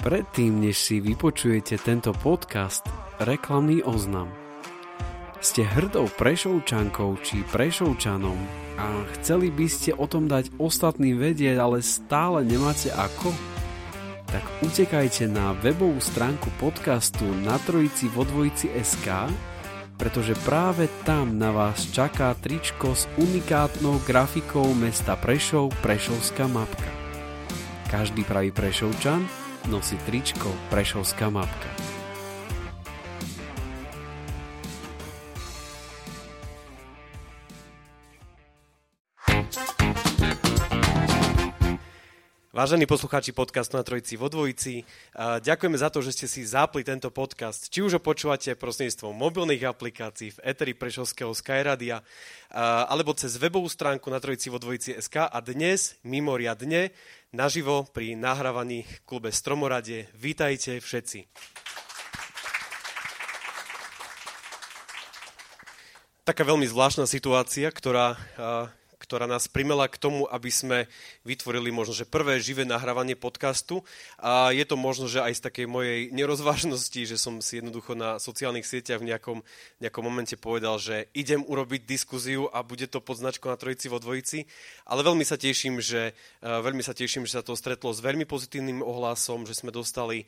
Predtým, než si vypočujete tento podcast, reklamný oznam. Ste hrdou prešovčankou či prešovčanom a chceli by ste o tom dať ostatným vedieť, ale stále nemáte ako? Tak utekajte na webovú stránku podcastu na trojici vo dvojici SK, pretože práve tam na vás čaká tričko s unikátnou grafikou mesta Prešov Prešovská mapka. Každý pravý Prešovčan nosí tričko Prešovská mapka. Vážení poslucháči podcastu na Trojici vo Dvojici, ďakujeme za to, že ste si zapli tento podcast. Či už ho počúvate prostredníctvom mobilných aplikácií v Eteri Prešovského Skyradia, alebo cez webovú stránku na Trojici vo Dvojici SK a dnes, mimoriadne, naživo pri nahrávaní klube Stromoradie. Vítajte všetci. Taká veľmi zvláštna situácia, ktorá ktorá nás primela k tomu, aby sme vytvorili možno, že prvé živé nahrávanie podcastu. A je to možno, že aj z takej mojej nerozvážnosti, že som si jednoducho na sociálnych sieťach v nejakom, nejakom momente povedal, že idem urobiť diskuziu a bude to pod značkou na trojici vo dvojici. Ale veľmi sa teším, že, veľmi sa teším, že sa to stretlo s veľmi pozitívnym ohlasom, že sme dostali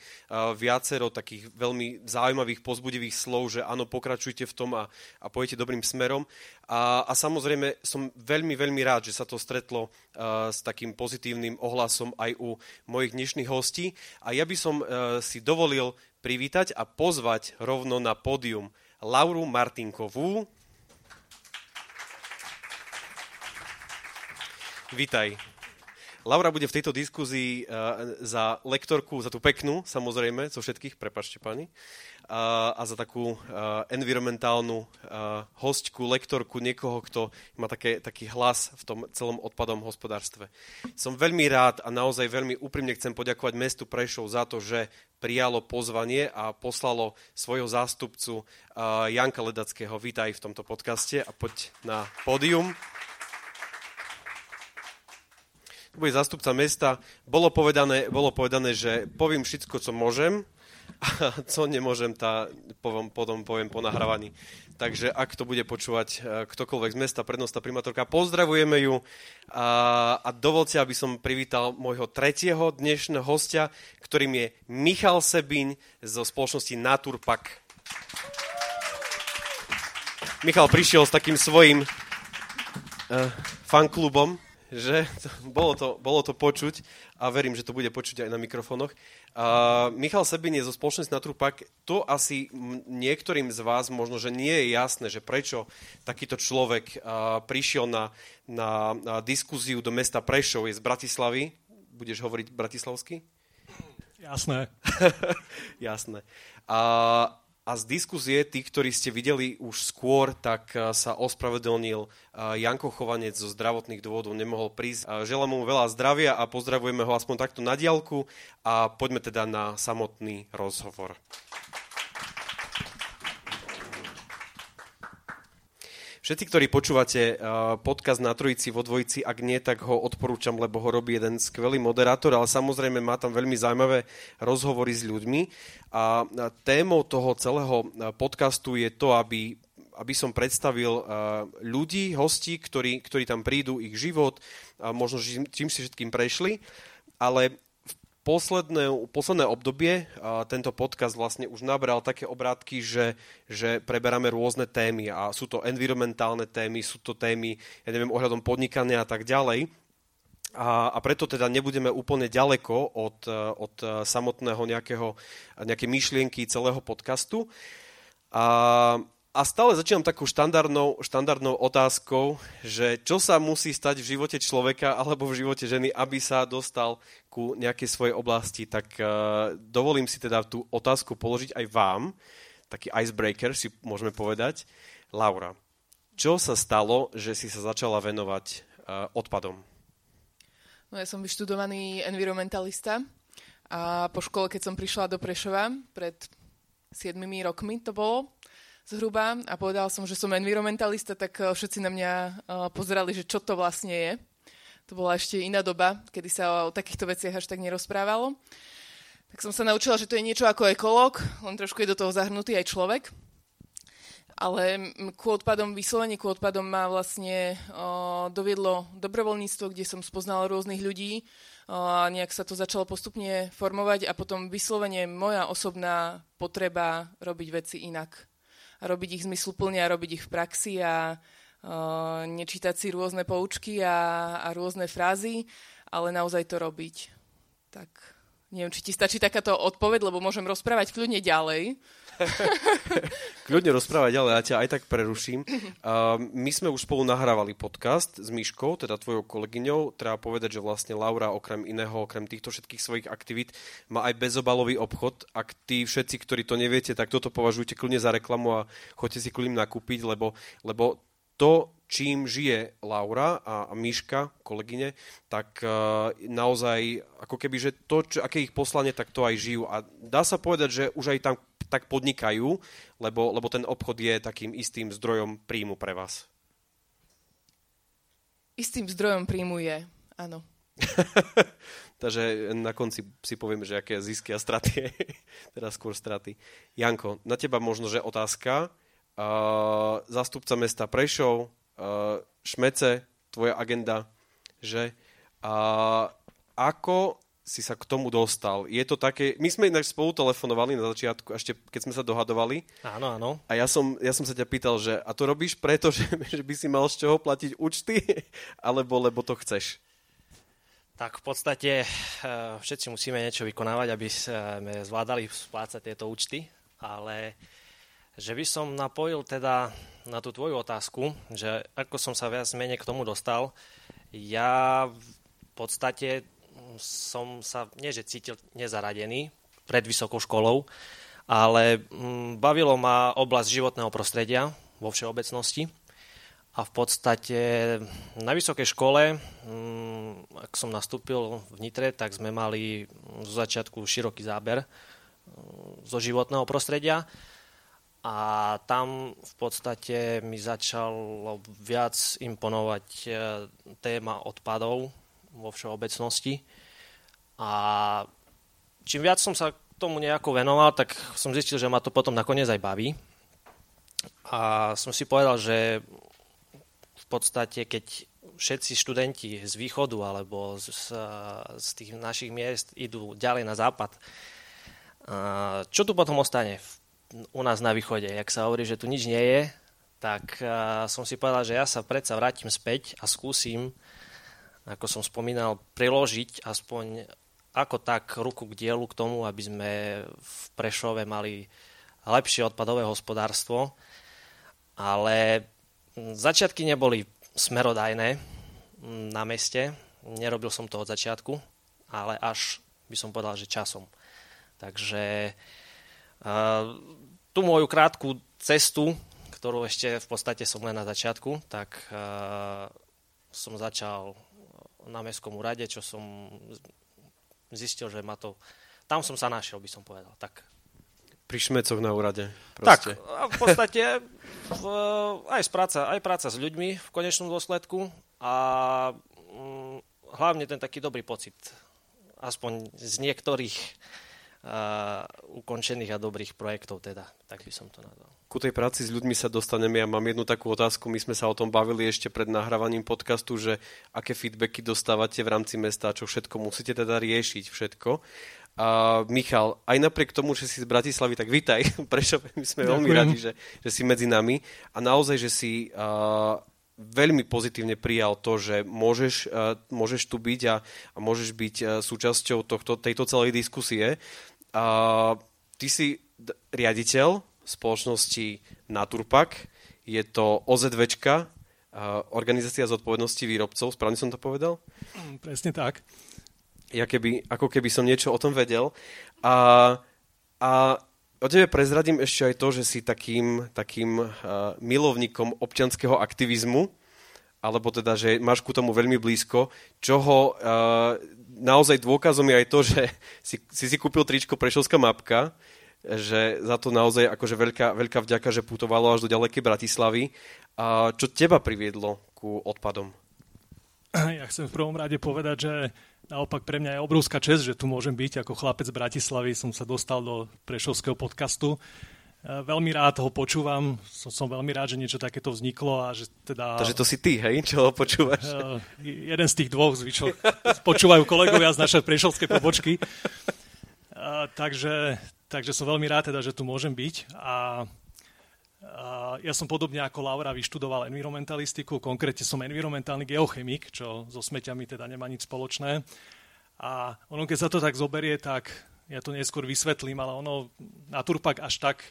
viacero takých veľmi zaujímavých, pozbudivých slov, že áno, pokračujte v tom a, a pojete dobrým smerom. A, a samozrejme som veľmi, veľmi rád, že sa to stretlo uh, s takým pozitívnym ohlasom aj u mojich dnešných hostí. A ja by som uh, si dovolil privítať a pozvať rovno na pódium Lauru Martinkovú. Vítaj. Laura bude v tejto diskuzii uh, za lektorku, za tú peknú, samozrejme, zo všetkých, prepačte pani, a, za takú a, environmentálnu a, hostku, lektorku, niekoho, kto má také, taký hlas v tom celom odpadom hospodárstve. Som veľmi rád a naozaj veľmi úprimne chcem poďakovať mestu Prešov za to, že prijalo pozvanie a poslalo svojho zástupcu Janka Ledackého. Vítaj v tomto podcaste a poď na pódium bude zástupca mesta, bolo povedané, bolo povedané, že poviem všetko, co môžem, a co nemôžem, tá poviem, potom poviem po nahrávaní. Takže ak to bude počúvať e, ktokoľvek z mesta, prednostná primátorka, pozdravujeme ju a, a dovolte, aby som privítal môjho tretieho dnešného hostia, ktorým je Michal Sebiň zo spoločnosti Naturpak. Michal prišiel s takým svojim uh, fanklubom, že bolo to, bolo to počuť a verím, že to bude počuť aj na mikrofónoch. Uh, Michal Sebin je zo spoločnosti Natrupak. To asi niektorým z vás možno, že nie je jasné, že prečo takýto človek uh, prišiel na, na, na diskuziu do mesta Prešov, je z Bratislavy. Budeš hovoriť bratislavsky? Jasné. Jasné. Uh, a z diskuzie tých, ktorí ste videli už skôr, tak eh, sa ospravedlnil eh, Janko Chovanec zo zdravotných dôvodov, nemohol prísť. Želám mu veľa zdravia a pozdravujeme ho aspoň takto na diálku a poďme teda na samotný rozhovor. Všetci, ktorí počúvate podcast na Trojici vo Dvojici, ak nie, tak ho odporúčam, lebo ho robí jeden skvelý moderátor, ale samozrejme má tam veľmi zaujímavé rozhovory s ľuďmi. A témou toho celého podcastu je to, aby aby som predstavil ľudí, hostí, ktorí, ktorí tam prídu, ich život, možno čím si všetkým prešli, ale posledné, posledné obdobie a tento podcast vlastne už nabral také obrátky, že, že preberáme rôzne témy a sú to environmentálne témy, sú to témy, ja neviem, ohľadom podnikania a tak ďalej. a, a preto teda nebudeme úplne ďaleko od, od samotného nejakého, nejaké myšlienky celého podcastu. A, a stále začínam takú štandardnou, štandardnou otázkou, že čo sa musí stať v živote človeka alebo v živote ženy, aby sa dostal ku nejakej svojej oblasti. Tak uh, dovolím si teda tú otázku položiť aj vám, taký icebreaker si môžeme povedať. Laura, čo sa stalo, že si sa začala venovať uh, odpadom? No ja som vyštudovaný environmentalista a po škole, keď som prišla do Prešova pred 7 rokmi to bolo, zhruba a povedala som, že som environmentalista, tak eh, všetci na mňa eh, pozerali, že čo to vlastne je. To bola ešte iná doba, kedy sa o takýchto veciach až tak nerozprávalo. Tak som sa naučila, že to je niečo ako ekológ, len trošku je do toho zahrnutý aj človek. Ale ku odpadom, vyslovene ku odpadom ma vlastne o, doviedlo dobrovoľníctvo, kde som spoznala rôznych ľudí a nejak sa to začalo postupne formovať a potom vyslovene moja osobná potreba robiť veci inak robiť ich zmysluplne a robiť ich v praxi a uh, nečítať si rôzne poučky a, a rôzne frázy, ale naozaj to robiť. Tak neviem, či ti stačí takáto odpoveď, lebo môžem rozprávať kľudne ďalej. Kľudne rozprávať ďalej, ja ťa aj tak preruším. Uh, my sme už spolu nahrávali podcast s Myškou, teda tvojou kolegyňou. Treba povedať, že vlastne Laura okrem iného, okrem týchto všetkých svojich aktivít, má aj bezobalový obchod. Ak tí všetci, ktorí to neviete, tak toto považujte kľudne za reklamu a choďte si kľudne nakúpiť, lebo, lebo to, čím žije Laura a, Miška, kolegyne, tak uh, naozaj ako keby, že to, čo, aké ich poslanie, tak to aj žijú. A dá sa povedať, že už aj tam tak podnikajú, lebo, lebo ten obchod je takým istým zdrojom príjmu pre vás. Istým zdrojom príjmu je, áno. Takže na konci si povieme, že aké zisky a straty, teda skôr straty. Janko, na teba možno, že otázka. Uh, zastupca mesta Prešov, uh, Šmece, tvoja agenda, že uh, ako si sa k tomu dostal? Je to také... My sme inak spolu telefonovali na začiatku, ešte keď sme sa dohadovali. Áno, áno. A ja som, ja som sa ťa pýtal, že a to robíš preto, že, že by si mal z čoho platiť účty, alebo lebo to chceš? Tak v podstate uh, všetci musíme niečo vykonávať, aby sme zvládali splácať tieto účty, ale že by som napojil teda na tú tvoju otázku, že ako som sa viac menej k tomu dostal, ja v podstate som sa, nie že cítil nezaradený pred vysokou školou, ale mm, bavilo ma oblasť životného prostredia vo všeobecnosti. A v podstate na vysokej škole, mm, ak som nastúpil v Nitre, tak sme mali zo začiatku široký záber mm, zo životného prostredia a tam v podstate mi začalo viac imponovať e, téma odpadov vo všeobecnosti. A čím viac som sa tomu nejako venoval, tak som zistil, že ma to potom nakoniec aj baví. A som si povedal, že v podstate, keď všetci študenti z východu alebo z, z tých našich miest idú ďalej na západ, čo tu potom ostane v u nás na východe, jak sa hovorí, že tu nič nie je, tak uh, som si povedal, že ja sa predsa vrátim späť a skúsim, ako som spomínal, priložiť aspoň ako tak ruku k dielu k tomu, aby sme v Prešove mali lepšie odpadové hospodárstvo. Ale začiatky neboli smerodajné na meste. Nerobil som to od začiatku, ale až by som povedal, že časom. Takže tú moju krátku cestu, ktorú ešte v podstate som len na začiatku, tak som začal na Mestskom úrade, čo som zistil, že ma to... Tam som sa našiel, by som povedal. Tak. Pri šmecoch na úrade. Proste. Tak, a v podstate v, aj, práca, aj práca s ľuďmi v konečnom dôsledku a mm, hlavne ten taký dobrý pocit, aspoň z niektorých a ukončených a dobrých projektov teda, tak by som to nazval. Ku tej práci s ľuďmi sa dostaneme. Ja mám jednu takú otázku. My sme sa o tom bavili ešte pred nahrávaním podcastu, že aké feedbacky dostávate v rámci mesta, čo všetko musíte teda riešiť, všetko. A Michal, aj napriek tomu, že si z Bratislavy, tak vítaj, prečo my sme Ďakujem. veľmi radi, že, že si medzi nami a naozaj, že si uh, veľmi pozitívne prijal to, že môžeš, uh, môžeš tu byť a, a môžeš byť uh, súčasťou tohto, tejto celej diskusie. Uh, ty si d- riaditeľ spoločnosti Naturpak, je to OZVčka, uh, Organizácia zodpovednosti výrobcov, správne som to povedal? Mm, presne tak. Ja keby, ako keby som niečo o tom vedel. A, a o tebe prezradím ešte aj to, že si takým, takým uh, milovníkom občianského aktivizmu, alebo teda, že máš ku tomu veľmi blízko, čoho uh, naozaj dôkazom je aj to, že si si, si kúpil tričko Prešovská mapka, že za to naozaj akože veľká, veľká vďaka, že putovalo až do ďalekej Bratislavy. A čo teba priviedlo ku odpadom? Ja chcem v prvom rade povedať, že Naopak pre mňa je obrovská čest, že tu môžem byť ako chlapec z Bratislavy. Som sa dostal do Prešovského podcastu. E, veľmi rád ho počúvam. Som, som veľmi rád, že niečo takéto vzniklo. A že teda, Takže to si ty, hej? Čo ho počúvaš? Uh, jeden z tých dvoch zvyšok počúvajú kolegovia z našej Prešovskej pobočky. Uh, takže, takže som veľmi rád, teda, že tu môžem byť. A ja som podobne ako Laura vyštudoval environmentalistiku, konkrétne som environmentálny geochemik, čo so smeťami teda nemá nič spoločné. A ono, keď sa to tak zoberie, tak ja to neskôr vysvetlím, ale ono, Naturpak až tak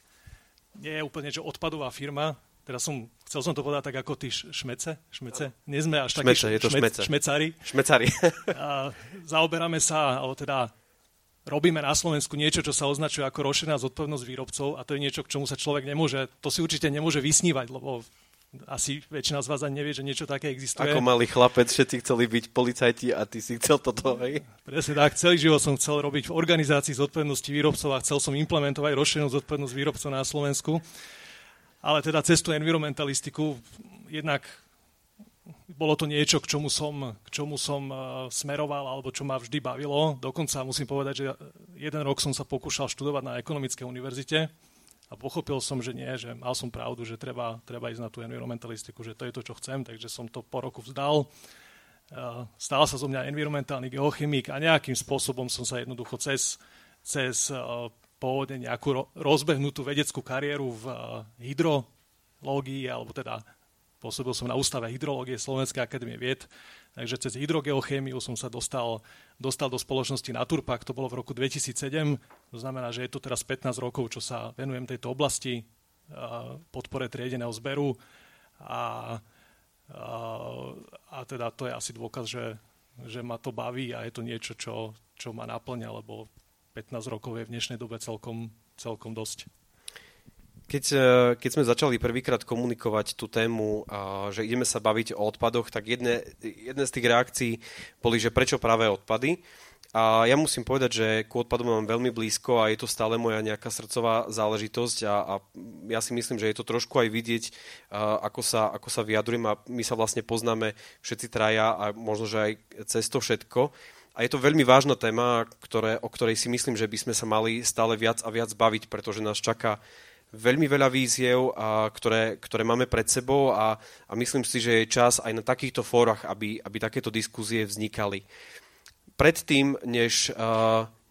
nie je úplne, že odpadová firma. Teraz som, chcel som to povedať tak ako ty šmece. Šmece? Nie sme až takí šmece, je to šmec, šmecári. Šmecári. a zaoberáme sa, alebo teda robíme na Slovensku niečo, čo sa označuje ako rozšírená zodpovednosť výrobcov a to je niečo, k čomu sa človek nemôže, to si určite nemôže vysnívať, lebo asi väčšina z vás ani nevie, že niečo také existuje. Ako malý chlapec, všetci chceli byť policajti a ty si chcel toto, hej? Presne tak, celý život som chcel robiť v organizácii zodpovednosti výrobcov a chcel som implementovať rozšírenú zodpovednosť výrobcov na Slovensku. Ale teda cestu environmentalistiku jednak bolo to niečo, k čomu som, k čomu som uh, smeroval alebo čo ma vždy bavilo. Dokonca musím povedať, že jeden rok som sa pokúšal študovať na ekonomickej univerzite a pochopil som, že nie, že mal som pravdu, že treba, treba ísť na tú environmentalistiku, že to je to, čo chcem, takže som to po roku vzdal. Uh, stal sa zo mňa environmentálny geochemik a nejakým spôsobom som sa jednoducho cez, cez uh, pôvodne nejakú rozbehnutú vedeckú kariéru v hydrológii alebo teda Pôsobil som na Ústave hydrológie Slovenskej akadémie vied, takže cez hydrogeochémiu som sa dostal, dostal do spoločnosti Naturpak, to bolo v roku 2007, to znamená, že je to teraz 15 rokov, čo sa venujem tejto oblasti, podpore triedeného zberu. A, a, a teda to je asi dôkaz, že, že ma to baví a je to niečo, čo, čo ma naplňa, lebo 15 rokov je v dnešnej dobe celkom, celkom dosť. Keď, e, keď sme začali prvýkrát komunikovať tú tému, že ideme sa baviť o odpadoch, tak jedne, jedne z tých reakcií boli, že prečo práve odpady. A ja musím povedať, že ku odpadom mám veľmi blízko a je to stále moja nejaká srdcová záležitosť a, a ja si myslím, že je to trošku aj vidieť, ako sa, ako sa vyjadrujem a my sa vlastne poznáme všetci traja a možno, že aj cez to všetko. A je to veľmi vážna téma, ktoré, o ktorej si myslím, že by sme sa mali stále viac a viac baviť, pretože nás čaká veľmi veľa víziev, a, ktoré, ktoré máme pred sebou a, a myslím si, že je čas aj na takýchto fórach, aby, aby takéto diskuzie vznikali. Predtým, než,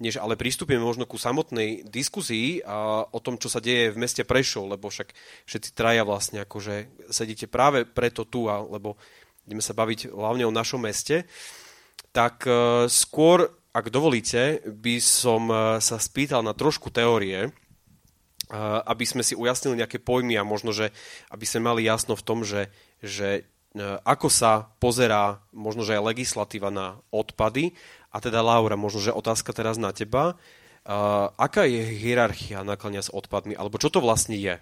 než ale pristúpime možno ku samotnej diskuzii uh, o tom, čo sa deje v meste Prešov, lebo však všetci traja vlastne akože sedíte práve preto tu, a, lebo ideme sa baviť hlavne o našom meste, tak uh, skôr, ak dovolíte, by som sa spýtal na trošku teórie, aby sme si ujasnili nejaké pojmy a možno, že aby sme mali jasno v tom, že, že e, ako sa pozerá možno, že aj legislatíva na odpady. A teda Laura, možno, že otázka teraz na teba. Uh, aká je hierarchia naklania s odpadmi? Alebo čo to vlastne je?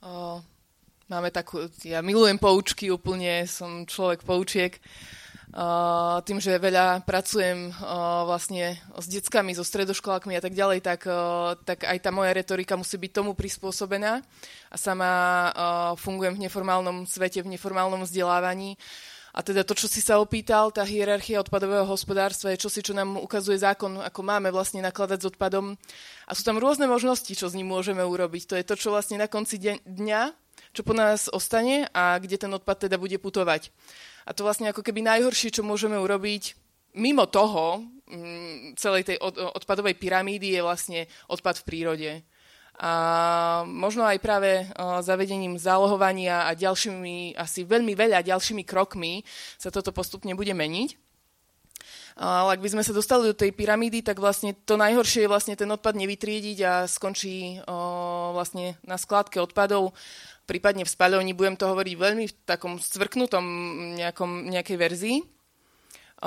Uh, máme takú, ja milujem poučky úplne, som človek poučiek. Uh, tým, že veľa pracujem uh, vlastne s deckami, so stredoškolákmi a tak ďalej, tak, uh, tak aj tá moja retorika musí byť tomu prispôsobená a sama fungujem v neformálnom svete, v neformálnom vzdelávaní. A teda to, čo si sa opýtal, tá hierarchia odpadového hospodárstva je čosi, čo nám ukazuje zákon, ako máme vlastne nakladať s odpadom. A sú tam rôzne možnosti, čo s ním môžeme urobiť. To je to, čo vlastne na konci dňa, čo po nás ostane a kde ten odpad teda bude putovať. A to vlastne ako keby najhoršie, čo môžeme urobiť mimo toho, mm, celej tej odpadovej pyramídy je vlastne odpad v prírode. A možno aj práve zavedením zálohovania a ďalšími, asi veľmi veľa ďalšími krokmi sa toto postupne bude meniť. Ale ak by sme sa dostali do tej pyramídy, tak vlastne to najhoršie je vlastne ten odpad nevytriediť a skončí o, vlastne na skladke odpadov, prípadne v spaľovni. Budem to hovoriť veľmi v takom scvrknutom nejakom, nejakej verzii.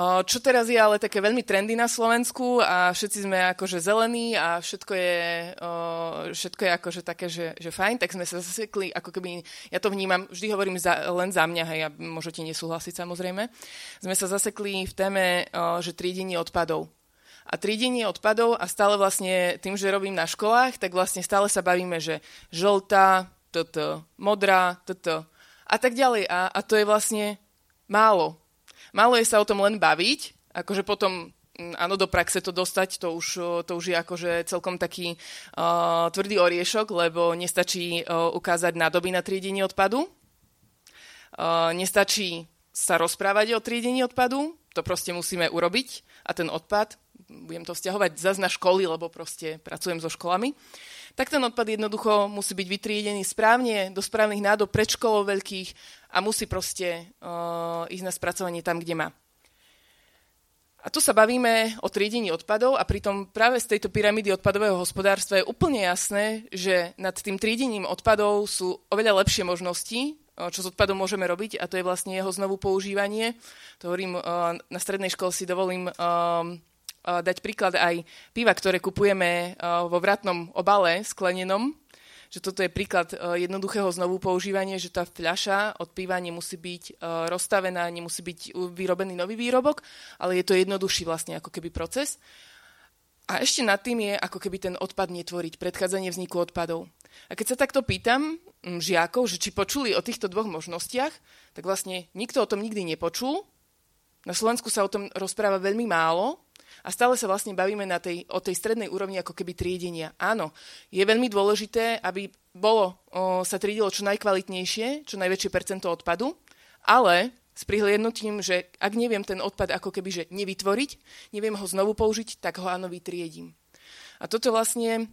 Čo teraz je ale také veľmi trendy na Slovensku a všetci sme akože zelení a všetko je, všetko je akože také, že, že fajn, tak sme sa zasekli, ako keby, ja to vnímam, vždy hovorím za, len za mňa, hej, a môžete nesúhlasiť samozrejme, sme sa zasekli v téme, že triedenie odpadov. A triedenie odpadov a stále vlastne tým, že robím na školách, tak vlastne stále sa bavíme, že žltá, toto, modrá, toto a tak ďalej. A, a to je vlastne málo. Malo je sa o tom len baviť, akože potom mm, áno, do praxe to dostať, to už, to už je akože celkom taký uh, tvrdý oriešok, lebo nestačí uh, ukázať nádoby na triedenie odpadu, uh, nestačí sa rozprávať o triedení odpadu, to proste musíme urobiť. A ten odpad, budem to vzťahovať zase na školy, lebo proste pracujem so školami, tak ten odpad jednoducho musí byť vytriedený správne do správnych nádob pred školou veľkých a musí proste uh, ísť na spracovanie tam, kde má. A tu sa bavíme o triedení odpadov a pritom práve z tejto pyramídy odpadového hospodárstva je úplne jasné, že nad tým triedením odpadov sú oveľa lepšie možnosti, čo s odpadom môžeme robiť a to je vlastne jeho znovu používanie. To hovorím, na strednej škole si dovolím dať príklad aj piva, ktoré kupujeme vo vratnom obale sklenenom, že toto je príklad jednoduchého znovu používania, že tá fľaša od piva nemusí byť rozstavená, nemusí byť vyrobený nový výrobok, ale je to jednoduchší vlastne ako keby proces. A ešte nad tým je ako keby ten odpad netvoriť, predchádzanie vzniku odpadov. A keď sa takto pýtam žiakov, že či počuli o týchto dvoch možnostiach, tak vlastne nikto o tom nikdy nepočul. Na Slovensku sa o tom rozpráva veľmi málo a stále sa vlastne bavíme na tej, o tej strednej úrovni ako keby triedenia. Áno, je veľmi dôležité, aby bolo, o, sa triedilo čo najkvalitnejšie, čo najväčšie percento odpadu, ale s prihliadnutím, že ak neviem ten odpad ako keby že nevytvoriť, neviem ho znovu použiť, tak ho áno vytriedím. A toto vlastne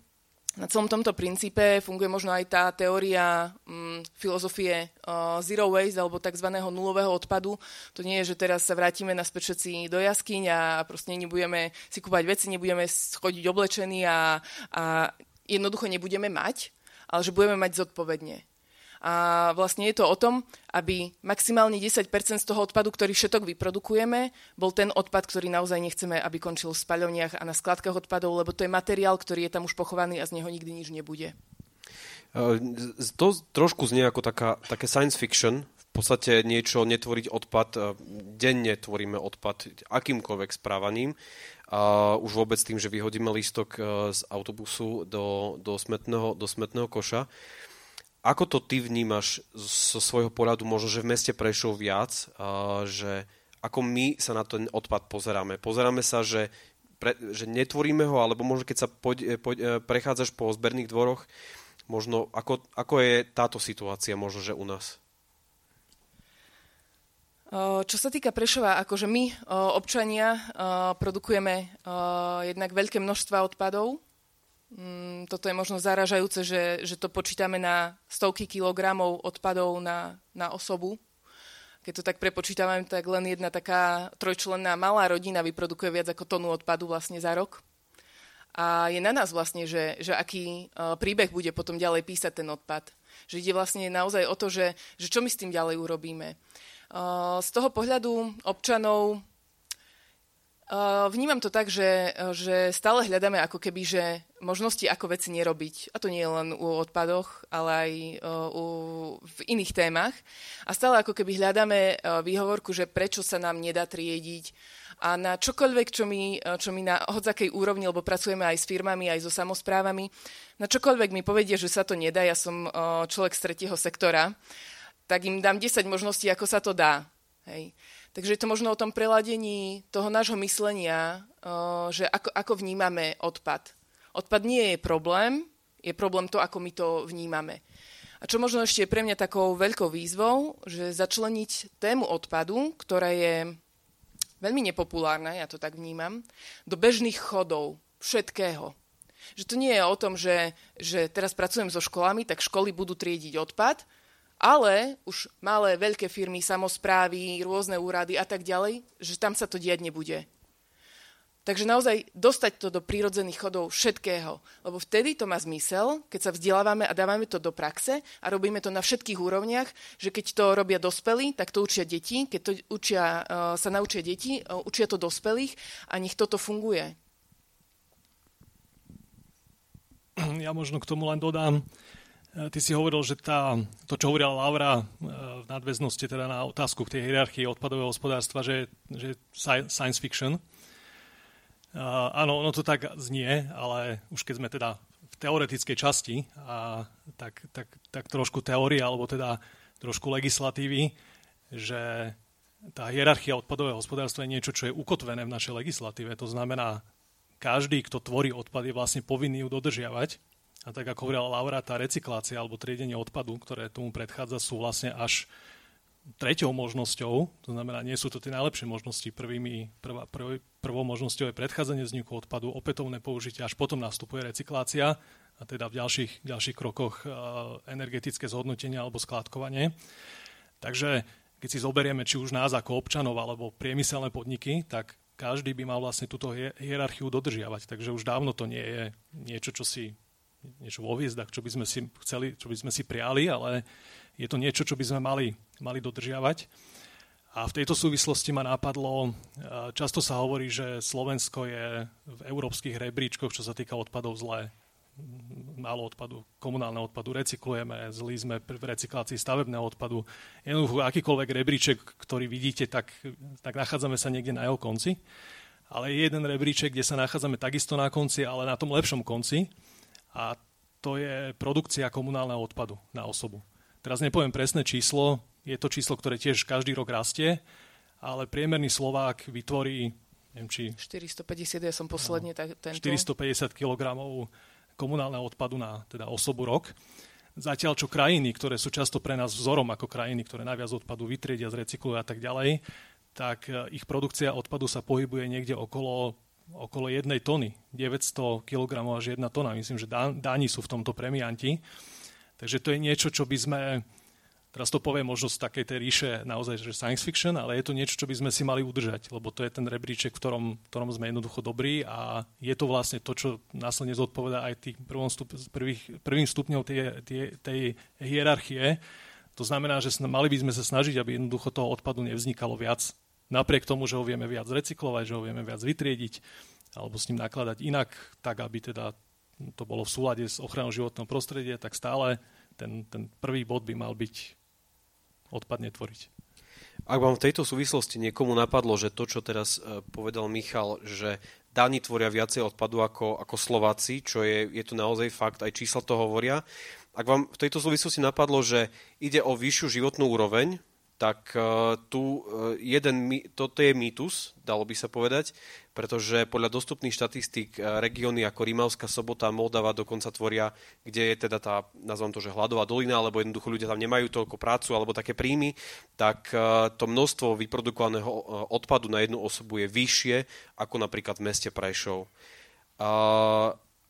na celom tomto princípe funguje možno aj tá teória um, filozofie uh, zero waste alebo tzv. nulového odpadu. To nie je, že teraz sa vrátime naspäť všetci do jaskyň a proste nebudeme si kúpať veci, nebudeme chodiť oblečení a, a jednoducho nebudeme mať, ale že budeme mať zodpovedne. A vlastne je to o tom, aby maximálne 10% z toho odpadu, ktorý všetok vyprodukujeme, bol ten odpad, ktorý naozaj nechceme, aby končil v spaľovniach a na skladkách odpadov, lebo to je materiál, ktorý je tam už pochovaný a z neho nikdy nič nebude. To trošku znie ako taká, také science fiction, v podstate niečo netvoriť odpad, denne tvoríme odpad akýmkoľvek správaním. A už vôbec tým, že vyhodíme lístok z autobusu do, do, smetného, do smetného koša. Ako to ty vnímaš zo svojho pohľadu, možno, že v meste Prešov viac, že ako my sa na ten odpad pozeráme? Pozeráme sa, že, pre, že netvoríme ho, alebo možno keď sa poď, poď, e, prechádzaš po zberných dvoroch, možno ako, ako je táto situácia možno, že u nás? Čo sa týka Prešova, akože my, občania, produkujeme jednak veľké množstva odpadov, Mm, toto je možno zaražajúce, že, že to počítame na stovky kilogramov odpadov na, na osobu. Keď to tak prepočítame, tak len jedna taká trojčlenná malá rodina vyprodukuje viac ako tonu odpadu vlastne za rok. A je na nás vlastne, že, že aký uh, príbeh bude potom ďalej písať ten odpad. Že ide vlastne naozaj o to, že, že čo my s tým ďalej urobíme. Uh, z toho pohľadu občanov vnímam to tak, že, že stále hľadáme ako keby, že možnosti, ako veci nerobiť. A to nie je len u odpadoch, ale aj uh, u, v iných témach. A stále ako keby hľadáme výhovorku, že prečo sa nám nedá triediť. A na čokoľvek, čo mi, čo mi na hodzakej úrovni, lebo pracujeme aj s firmami, aj so samozprávami, na čokoľvek mi povedie, že sa to nedá, ja som človek z tretieho sektora, tak im dám 10 možností, ako sa to dá. Hej. Takže je to možno o tom preladení toho nášho myslenia, že ako, ako vnímame odpad. Odpad nie je problém, je problém to, ako my to vnímame. A čo možno ešte je pre mňa takou veľkou výzvou, že začleniť tému odpadu, ktorá je veľmi nepopulárna, ja to tak vnímam, do bežných chodov všetkého. Že to nie je o tom, že, že teraz pracujem so školami, tak školy budú triediť odpad, ale už malé, veľké firmy, samozprávy, rôzne úrady a tak ďalej, že tam sa to diať nebude. Takže naozaj dostať to do prírodzených chodov všetkého. Lebo vtedy to má zmysel, keď sa vzdelávame a dávame to do praxe a robíme to na všetkých úrovniach, že keď to robia dospelí, tak to učia deti, keď to učia, uh, sa naučia deti, uh, učia to dospelých a nech toto funguje. Ja možno k tomu len dodám, e, Ty si hovoril, že tá, to, čo hovorila Laura v nadväznosti teda na otázku k tej hierarchii odpadového hospodárstva, že, že science fiction. Uh, áno, ono to tak znie, ale už keď sme teda v teoretickej časti, a tak, tak, tak trošku teórie, alebo teda trošku legislatívy, že tá hierarchia odpadového hospodárstva je niečo, čo je ukotvené v našej legislatíve. To znamená, každý, kto tvorí odpad, je vlastne povinný ju dodržiavať. A tak ako hovorila Laura, tá recyklácia alebo triedenie odpadu, ktoré tomu predchádza, sú vlastne až treťou možnosťou, to znamená, nie sú to tie najlepšie možnosti. Prvými, prvá, prv, prvou možnosťou je predchádzanie vzniku odpadu, opätovné použitie, až potom nastupuje recyklácia a teda v ďalších, ďalších krokoch uh, energetické zhodnotenie alebo skládkovanie. Takže keď si zoberieme či už nás ako občanov alebo priemyselné podniky, tak každý by mal vlastne túto hierarchiu dodržiavať. Takže už dávno to nie je niečo, čo si niečo vo hviezdach, čo by sme si chceli, čo by sme si priali, ale je to niečo, čo by sme mali, mali dodržiavať. A v tejto súvislosti ma napadlo, často sa hovorí, že Slovensko je v európskych rebríčkoch, čo sa týka odpadov zlé. Málo odpadu, komunálneho odpadu recyklujeme, zlí sme v recyklácii stavebného odpadu. Jednoducho akýkoľvek rebríček, ktorý vidíte, tak, tak nachádzame sa niekde na jeho konci. Ale je jeden rebríček, kde sa nachádzame takisto na konci, ale na tom lepšom konci. A to je produkcia komunálneho odpadu na osobu. Teraz nepoviem presné číslo, je to číslo, ktoré tiež každý rok rastie, ale priemerný Slovák vytvorí, neviem či... 450, ja som posledne no, tento. 450 kg komunálneho odpadu na teda osobu rok. Zatiaľ, čo krajiny, ktoré sú často pre nás vzorom ako krajiny, ktoré najviac odpadu vytriedia, zrecyklujú a tak ďalej, tak e, ich produkcia odpadu sa pohybuje niekde okolo, okolo jednej tony, 900 kg až jedna tona. Myslím, že Dáni sú v tomto premianti. Takže to je niečo, čo by sme, teraz to poviem možno z takej tej ríše naozaj, že science fiction, ale je to niečo, čo by sme si mali udržať, lebo to je ten rebríček, v ktorom, v ktorom sme jednoducho dobrí a je to vlastne to, čo následne zodpoveda aj tým stup, prvých, prvým stupňom tej, tej, tej hierarchie. To znamená, že mali by sme sa snažiť, aby jednoducho toho odpadu nevznikalo viac. Napriek tomu, že ho vieme viac recyklovať, že ho vieme viac vytriediť, alebo s ním nakladať inak, tak aby teda to bolo v súlade s ochranou životného prostredia, tak stále ten, ten prvý bod by mal byť odpadne tvoriť. Ak vám v tejto súvislosti niekomu napadlo, že to, čo teraz e, povedal Michal, že Dáni tvoria viacej odpadu ako, ako Slováci, čo je, je to naozaj fakt, aj čísla to hovoria. Ak vám v tejto súvislosti napadlo, že ide o vyššiu životnú úroveň, tak uh, tu uh, jeden, toto je mýtus, dalo by sa povedať, pretože podľa dostupných štatistík uh, regióny ako Rímavská sobota, Moldava dokonca tvoria, kde je teda tá, nazvám to, že hladová dolina, alebo jednoducho ľudia tam nemajú toľko prácu alebo také príjmy, tak to množstvo vyprodukovaného odpadu na jednu osobu je vyššie ako napríklad v meste Prešov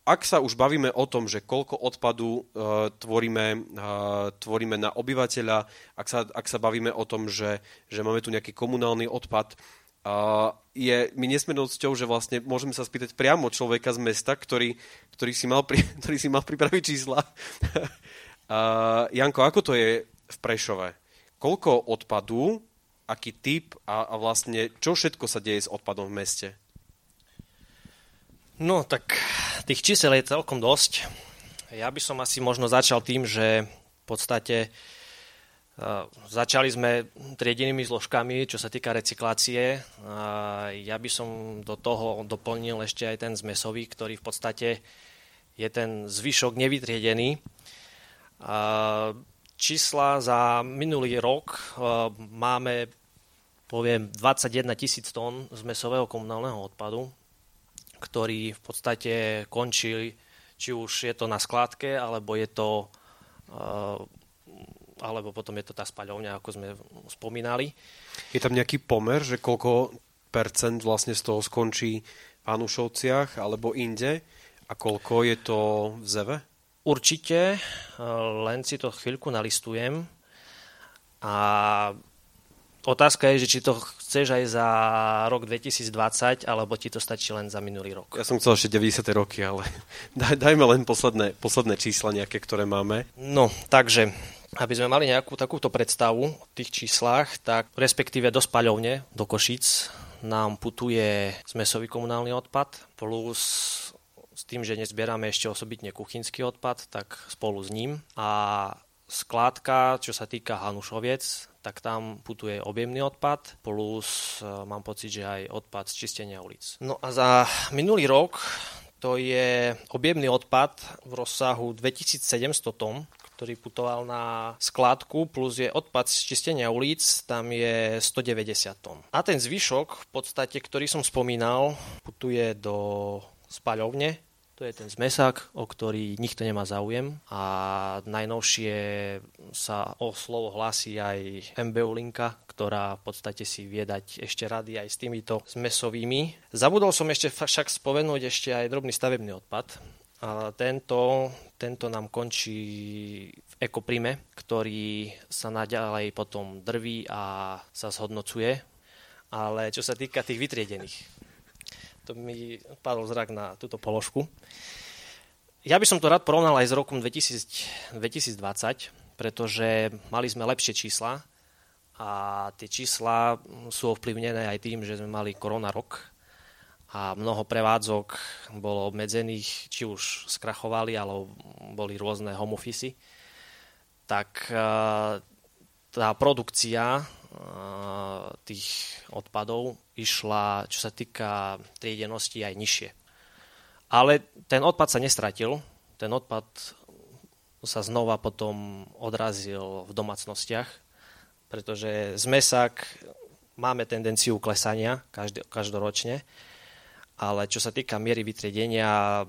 ak sa už bavíme o tom, že koľko odpadu uh, tvoríme, uh, tvoríme na obyvateľa, ak sa, ak sa bavíme o tom, že, že máme tu nejaký komunálny odpad, uh, je mi nesmiernosťou, že vlastne môžeme sa spýtať priamo človeka z mesta, ktorý, ktorý, si, mal pri, ktorý si mal pripraviť čísla. uh, Janko, ako to je v Prešove? Koľko odpadu, aký typ a, a vlastne čo všetko sa deje s odpadom v meste? No, tak tých čísel je celkom dosť. Ja by som asi možno začal tým, že v podstate uh, začali sme triedenými zložkami, čo sa týka recyklácie. Uh, ja by som do toho doplnil ešte aj ten zmesový, ktorý v podstate je ten zvyšok nevytriedený. Uh, čísla za minulý rok máme poviem 21 tisíc tón zmesového komunálneho odpadu, ktorý v podstate končí, či už je to na skladke, alebo je to uh, alebo potom je to tá spaľovňa, ako sme spomínali. Je tam nejaký pomer, že koľko percent vlastne z toho skončí v Hanušovciach alebo inde? A koľko je to v zeve? Určite, len si to chvíľku nalistujem. A otázka je, že či to chceš aj za rok 2020, alebo ti to stačí len za minulý rok. Ja som chcel ešte 90. roky, ale daj, dajme len posledné, posledné čísla nejaké, ktoré máme. No, takže aby sme mali nejakú takúto predstavu o tých číslach, tak respektíve do spaľovne, do Košic, nám putuje zmesový komunálny odpad plus s tým, že nezbierame ešte osobitne kuchynský odpad, tak spolu s ním. A skládka, čo sa týka Hanušoviec, tak tam putuje objemný odpad, plus e, mám pocit, že aj odpad z čistenia ulic. No a za minulý rok to je objemný odpad v rozsahu 2700 tón, ktorý putoval na skládku, plus je odpad z čistenia ulic, tam je 190 tón. A ten zvyšok, v podstate, ktorý som spomínal, putuje do spaľovne, to je ten zmesák, o ktorý nikto nemá záujem a najnovšie sa o slovo hlási aj MBU linka, ktorá v podstate si vie ešte rady aj s týmito zmesovými. Zabudol som ešte však spomenúť ešte aj drobný stavebný odpad, a tento, tento nám končí v ekoprime, ktorý sa naďalej potom drví a sa zhodnocuje. Ale čo sa týka tých vytriedených, to mi padol zrak na túto položku. Ja by som to rád porovnal aj s rokom 2000, 2020, pretože mali sme lepšie čísla a tie čísla sú ovplyvnené aj tým, že sme mali korona rok, a mnoho prevádzok bolo obmedzených, či už skrachovali, alebo boli rôzne home office, tak e, tá produkcia tých odpadov išla, čo sa týka triedenosti, aj nižšie. Ale ten odpad sa nestratil, ten odpad sa znova potom odrazil v domácnostiach, pretože zmesák máme tendenciu klesania každoročne, ale čo sa týka miery vytriedenia,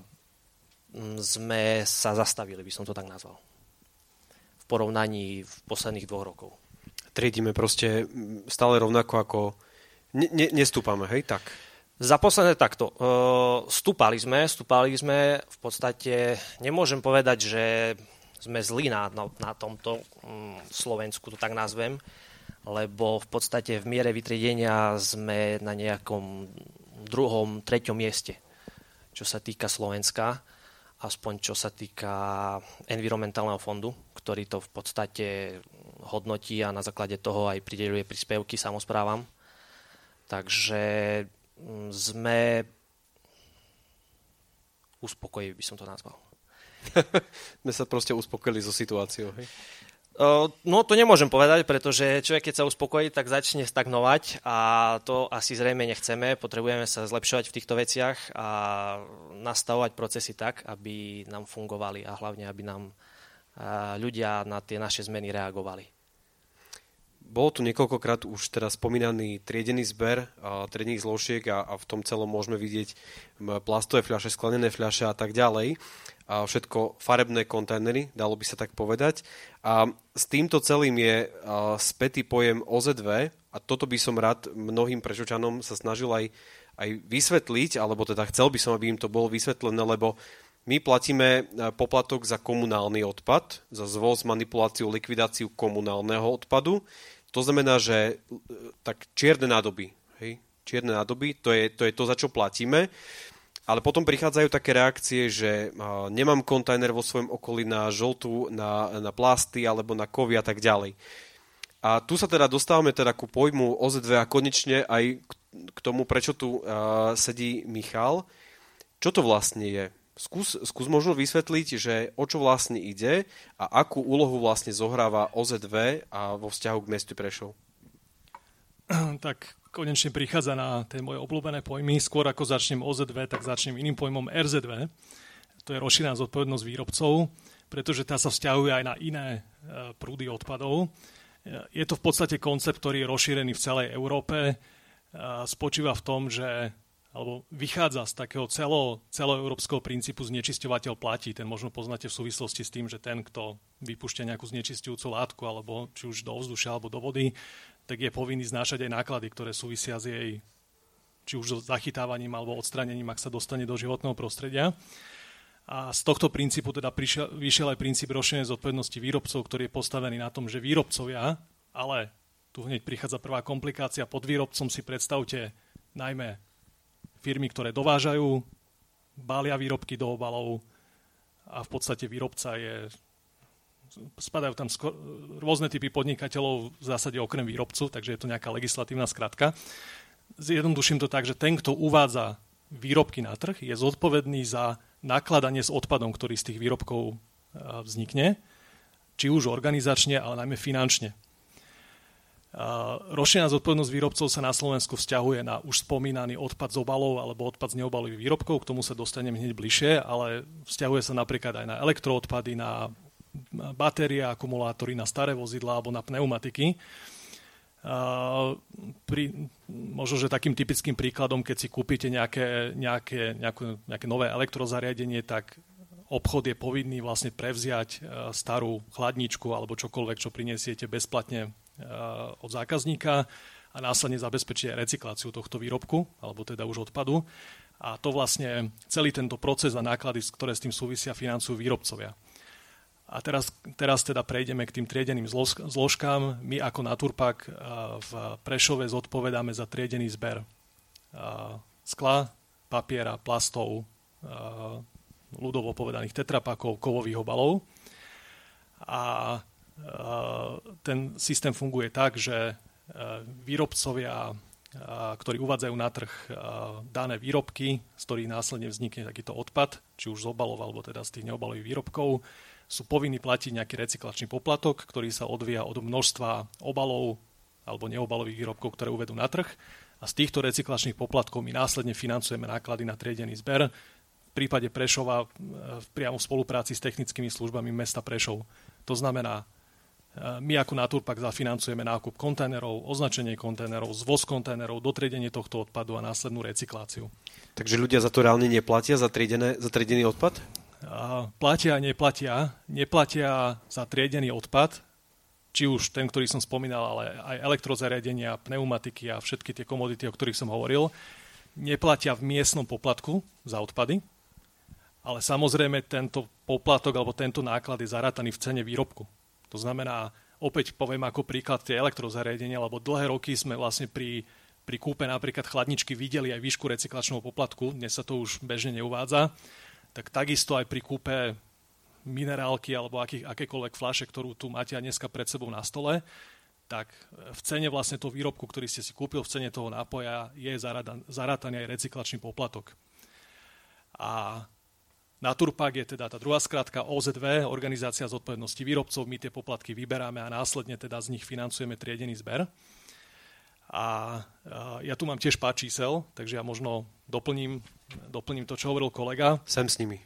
mm, sme sa zastavili, by som to tak nazval. V porovnaní v posledných dvoch rokov. Triedíme proste stále rovnako ako... Ne, ne, nestúpame, hej, tak? Za posledné takto. Stúpali sme, stúpali sme, v podstate nemôžem povedať, že sme zlí na, na, na tomto mm, Slovensku, to tak nazvem, lebo v podstate v miere vytriedenia sme na nejakom druhom, treťom mieste, čo sa týka Slovenska, aspoň čo sa týka environmentálneho fondu, ktorý to v podstate hodnotí a na základe toho aj prideľuje príspevky samozprávam. Takže mm, sme uspokojiví, by som to nazval. sme sa proste uspokojili so situáciou. Hej? No to nemôžem povedať, pretože človek keď sa uspokojí, tak začne stagnovať a to asi zrejme nechceme. Potrebujeme sa zlepšovať v týchto veciach a nastavovať procesy tak, aby nám fungovali a hlavne, aby nám ľudia na tie naše zmeny reagovali. Bolo tu niekoľkokrát už teda spomínaný triedený zber triedených zložiek a, a v tom celom môžeme vidieť plastové fľaše, sklenené fľaše a tak ďalej a všetko farebné kontajnery, dalo by sa tak povedať. A s týmto celým je spätý pojem OZV a toto by som rád mnohým prečočanom sa snažil aj, aj vysvetliť, alebo teda chcel by som, aby im to bolo vysvetlené, lebo my platíme poplatok za komunálny odpad, za zvoz, manipuláciu, likvidáciu komunálneho odpadu. To znamená, že e, tak čierne nádoby, hej, čierne nádoby, to je, to je to, za čo platíme. Ale potom prichádzajú také reakcie, že nemám kontajner vo svojom okolí na žltú, na, na plasty alebo na kovy a tak ďalej. A tu sa teda dostávame teda ku pojmu OZV a konečne aj k tomu, prečo tu uh, sedí Michal. Čo to vlastne je? Skús, skús možno vysvetliť, že o čo vlastne ide a akú úlohu vlastne zohráva OZV a vo vzťahu k mestu Prešov. Tak konečne prichádza na tie moje obľúbené pojmy. Skôr ako začnem OZV, tak začnem iným pojmom RZV. To je rozšírená zodpovednosť výrobcov, pretože tá sa vzťahuje aj na iné e, prúdy odpadov. E, je to v podstate koncept, ktorý je rozšírený v celej Európe. Spočíva v tom, že alebo vychádza z takého celo, celoeurópskeho princípu znečisťovateľ platí. Ten možno poznáte v súvislosti s tým, že ten, kto vypúšťa nejakú znečistujúcu látku, alebo či už do ovzdušia, alebo do vody, tak je povinný znášať aj náklady, ktoré súvisia s jej či už zachytávaním alebo odstranením, ak sa dostane do životného prostredia. A z tohto princípu teda prišiel, vyšiel aj princíp rozšírenej zodpovednosti výrobcov, ktorý je postavený na tom, že výrobcovia, ale tu hneď prichádza prvá komplikácia, pod výrobcom si predstavte najmä firmy, ktoré dovážajú, bália výrobky do obalov a v podstate výrobca je spadajú tam skor, rôzne typy podnikateľov v zásade okrem výrobcu, takže je to nejaká legislatívna skratka. Zjednoduším to tak, že ten, kto uvádza výrobky na trh, je zodpovedný za nakladanie s odpadom, ktorý z tých výrobkov vznikne, či už organizačne, ale najmä finančne. Rozšírená zodpovednosť výrobcov sa na Slovensku vzťahuje na už spomínaný odpad z obalov alebo odpad z neobalových výrobkov, k tomu sa dostanem hneď bližšie, ale vzťahuje sa napríklad aj na elektroodpady, na batérie, akumulátory, na staré vozidlá alebo na pneumatiky. Pri, možno, že takým typickým príkladom, keď si kúpite nejaké, nejaké, nejaké, nejaké nové elektrozariadenie, tak obchod je povinný vlastne prevziať starú chladničku alebo čokoľvek, čo prinesiete bezplatne od zákazníka a následne zabezpečí recykláciu tohto výrobku, alebo teda už odpadu. A to vlastne celý tento proces a náklady, ktoré s tým súvisia, financujú výrobcovia. A teraz, teraz teda prejdeme k tým triedeným zložkám. My ako Naturpak v Prešove zodpovedáme za triedený zber skla, papiera, plastov, ľudovo povedaných tetrapakov, kovových obalov. A ten systém funguje tak, že výrobcovia, ktorí uvádzajú na trh dané výrobky, z ktorých následne vznikne takýto odpad, či už z obalov alebo teda z tých neobalových výrobkov, sú povinní platiť nejaký recyklačný poplatok, ktorý sa odvíja od množstva obalov alebo neobalových výrobkov, ktoré uvedú na trh. A z týchto recyklačných poplatkov my následne financujeme náklady na triedený zber. V prípade Prešova priamo v spolupráci s technickými službami mesta Prešov. To znamená, my ako Naturpak zafinancujeme nákup kontajnerov, označenie kontajnerov, zvoz kontajnerov, dotriedenie tohto odpadu a následnú recykláciu. Takže ľudia za to reálne neplatia, za, triedené, za triedený odpad? Platia a neplatia. Neplatia za triedený odpad, či už ten, ktorý som spomínal, ale aj elektrozariadenia, pneumatiky a všetky tie komodity, o ktorých som hovoril. Neplatia v miestnom poplatku za odpady, ale samozrejme tento poplatok alebo tento náklad je zarátaný v cene výrobku. To znamená, opäť poviem ako príklad tie elektrozariadenia, lebo dlhé roky sme vlastne pri, pri kúpe napríklad chladničky videli aj výšku recyklačného poplatku, dnes sa to už bežne neuvádza, tak takisto aj pri kúpe minerálky alebo aký, akékoľvek fľaše, ktorú tu máte dneska pred sebou na stole, tak v cene vlastne toho výrobku, ktorý ste si kúpil, v cene toho nápoja je zarátaný aj recyklačný poplatok. A Naturpak je teda tá druhá skratka OZV, Organizácia zodpovednosti výrobcov. My tie poplatky vyberáme a následne teda z nich financujeme triedený zber. A ja tu mám tiež pár čísel, takže ja možno doplním, doplním to, čo hovoril kolega. Sem s nimi.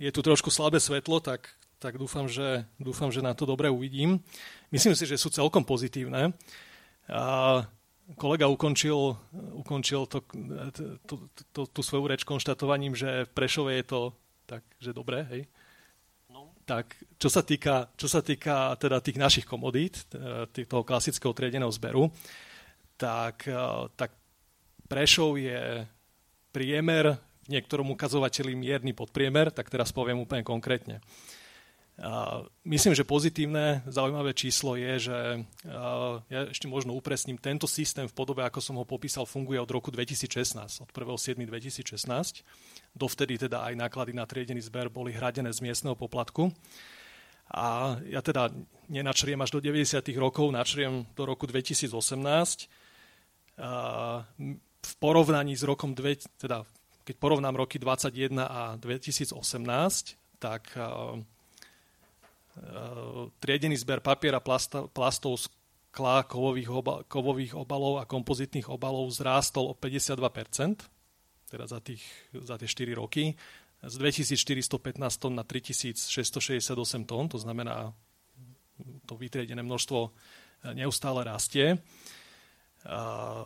Je tu trošku slabé svetlo, tak, tak dúfam, že, dúfam, že na to dobre uvidím. Myslím si, že sú celkom pozitívne. Kolega ukončil, ukončil to, to, to, tú svoju reč konštatovaním, že v Prešove je to takže dobre, hej. No. Tak, čo sa týka, čo sa týka teda tých našich komodít, toho klasického triedeného zberu, tak, e, tak Prešov je priemer v niektorom ukazovateľi mierny podpriemer, tak teraz poviem úplne konkrétne. Myslím, že pozitívne, zaujímavé číslo je, že ja ešte možno upresním, tento systém v podobe, ako som ho popísal, funguje od roku 2016, od 1.7.2016. Dovtedy teda aj náklady na triedený zber boli hradené z miestneho poplatku. A ja teda nenačriem až do 90. rokov, načriem do roku 2018. V porovnaní s rokom, dve, teda keď porovnám roky 2021 a 2018, tak triedený zber papiera, plastov, skla, kovových, oba, kovových obalov a kompozitných obalov zrástol o 52%, teda za, tých, za tie 4 roky, z 2415 tón na 3668 tón, to znamená, to vytriedené množstvo neustále rastie.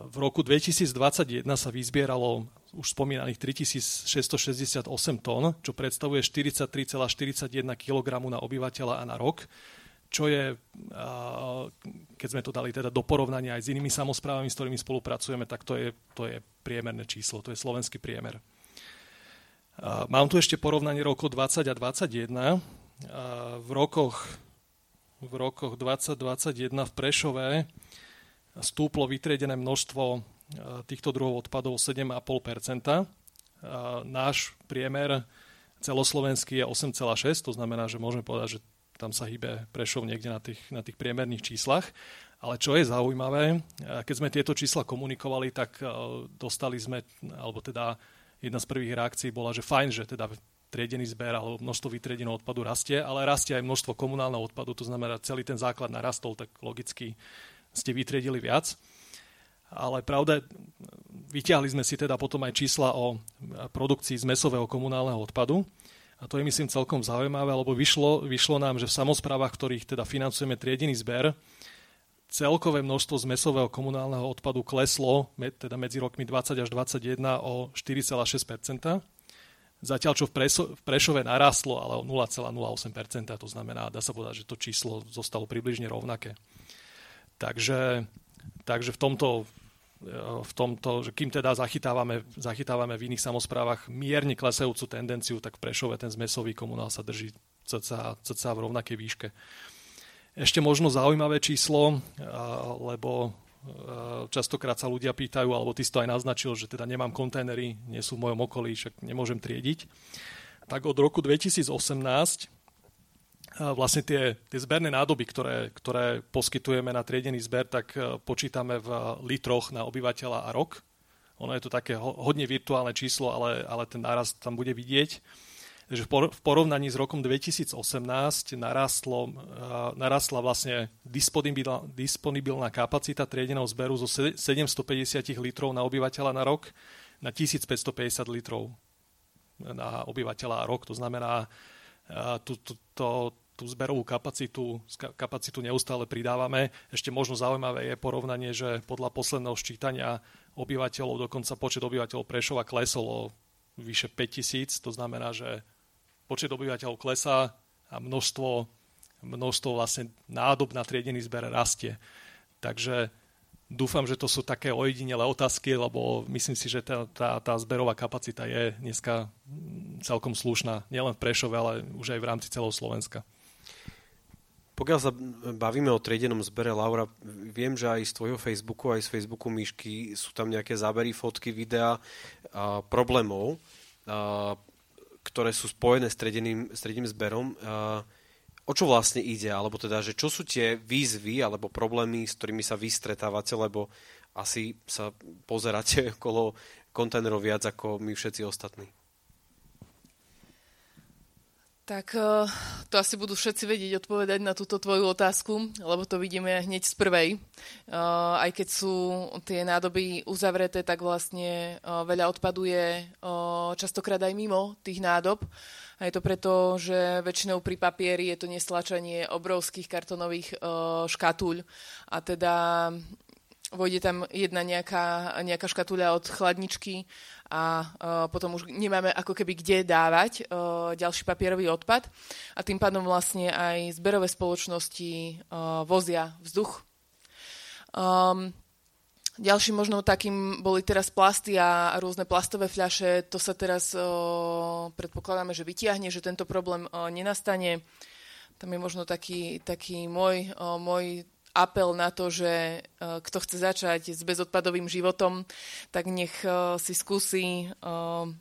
V roku 2021 sa vyzbieralo už spomínaných 3668 tón, čo predstavuje 43,41 kg na obyvateľa a na rok, čo je, keď sme to dali teda do porovnania aj s inými samozprávami, s ktorými spolupracujeme, tak to je, to je priemerné číslo, to je slovenský priemer. Mám tu ešte porovnanie rokov 20 a 21. V rokoch, v rokoch 2021 v Prešove stúplo vytriedené množstvo týchto druhov odpadov 7,5% Náš priemer celoslovenský je 8,6, to znamená, že môžeme povedať, že tam sa hýbe Prešov niekde na tých, na tých priemerných číslach. Ale čo je zaujímavé, keď sme tieto čísla komunikovali, tak dostali sme, alebo teda jedna z prvých reakcií bola, že fajn, že teda triedený zber alebo množstvo vytriedeného odpadu rastie, ale rastie aj množstvo komunálneho odpadu, to znamená, celý ten základ narastol, tak logicky ste vytriedili viac. Ale pravda, vyťahli sme si teda potom aj čísla o produkcii zmesového komunálneho odpadu. A to je myslím celkom zaujímavé, lebo vyšlo, vyšlo nám, že v samozprávach, ktorých teda financujeme triedený zber, celkové množstvo zmesového komunálneho odpadu kleslo teda medzi rokmi 20 až 21 o 4,6 Zatiaľ, čo v, Preso, v Prešove narastlo, ale o 0,08% to znamená, dá sa povedať, že to číslo zostalo približne rovnaké. Takže, takže v tomto, v tomto, že kým teda zachytávame, zachytávame v iných samozprávach mierne klesajúcu tendenciu, tak v Prešove ten zmesový komunál sa drží cca, v rovnakej výške. Ešte možno zaujímavé číslo, lebo častokrát sa ľudia pýtajú, alebo ty si to aj naznačil, že teda nemám kontajnery, nie sú v mojom okolí, však nemôžem triediť. Tak od roku 2018 vlastne tie, tie zberné nádoby, ktoré, ktoré poskytujeme na triedený zber, tak počítame v litroch na obyvateľa a rok. Ono je to také hodne virtuálne číslo, ale, ale ten nárast tam bude vidieť že v porovnaní s rokom 2018 narastlo, narastla vlastne disponibilná, kapacita triedeného zberu zo 750 litrov na obyvateľa na rok na 1550 litrov na obyvateľa a rok. To znamená, tú, tú, tú, tú zberovú kapacitu, kapacitu neustále pridávame. Ešte možno zaujímavé je porovnanie, že podľa posledného ščítania obyvateľov, dokonca počet obyvateľov Prešova klesol o vyše 5000, to znamená, že počet obyvateľov klesá a množstvo, množstvo vlastne nádob na triedený zber rastie. Takže dúfam, že to sú také ojedinelé otázky, lebo myslím si, že tá, tá, tá zberová kapacita je dneska celkom slušná, nielen v Prešove, ale už aj v rámci celého Slovenska. Pokiaľ sa bavíme o triedenom zbere, Laura, viem, že aj z tvojho Facebooku, aj z Facebooku Myšky sú tam nejaké zábery, fotky, videa a problémov. A ktoré sú spojené s tredeným, s tredeným zberom. O čo vlastne ide? Alebo teda, že čo sú tie výzvy alebo problémy, s ktorými sa vy stretávate, lebo asi sa pozeráte okolo kontajnerov viac ako my všetci ostatní. Tak eh, to asi budú všetci vedieť odpovedať na túto tvoju otázku, lebo to vidíme hneď z prvej. Eh, aj keď sú tie nádoby uzavreté, tak vlastne eh, veľa odpadu je častokrát aj mimo tých nádob. A je to preto, že väčšinou pri papieri je to neslačanie obrovských kartonových škatuľ. A teda vojde tam jedna nejaká, nejaká škatuľa od chladničky a uh, potom už nemáme ako keby kde dávať uh, ďalší papierový odpad a tým pádom vlastne aj zberové spoločnosti uh, vozia vzduch. Um, Ďalším možno takým boli teraz plasty a rôzne plastové fľaše. To sa teraz o, predpokladáme, že vytiahne, že tento problém o, nenastane. Tam je možno taký, taký môj, o, môj apel na to, že e, kto chce začať s bezodpadovým životom, tak nech e, si skúsi e,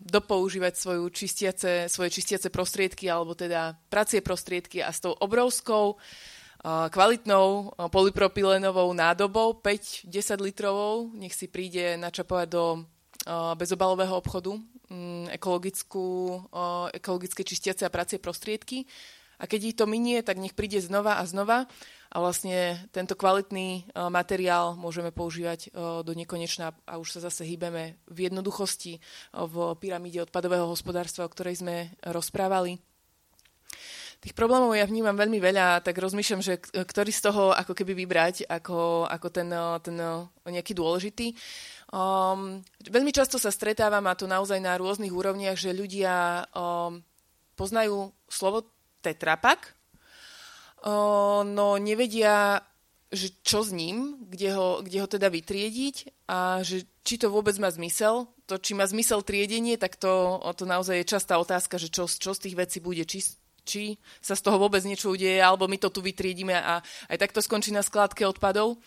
dopoužívať svoju čistiace, svoje čistiace prostriedky alebo teda pracie prostriedky a s tou obrovskou kvalitnou polypropylenovou nádobou 5-10 litrovou, nech si príde načapovať do bezobalového obchodu mm, ekologickú, ekologické čistiace a pracie prostriedky. A keď ich to minie, tak nech príde znova a znova a vlastne tento kvalitný e, materiál môžeme používať e, do nekonečna a už sa zase hýbeme v jednoduchosti e, v pyramíde odpadového hospodárstva, o ktorej sme rozprávali. Tých problémov ja vnímam veľmi veľa, tak rozmýšľam, že ktorý z toho ako keby vybrať ako, ako ten, ten nejaký dôležitý. Um, veľmi často sa stretávam, a to naozaj na rôznych úrovniach, že ľudia um, poznajú slovo tetrapak, no nevedia že čo s ním, kde ho, kde ho teda vytriediť a že či to vôbec má zmysel. To, či má zmysel triedenie, tak to, to naozaj je častá otázka, že čo, čo z tých vecí bude, či, či sa z toho vôbec niečo udeje, alebo my to tu vytriedíme a aj tak to skončí na skládke odpadov.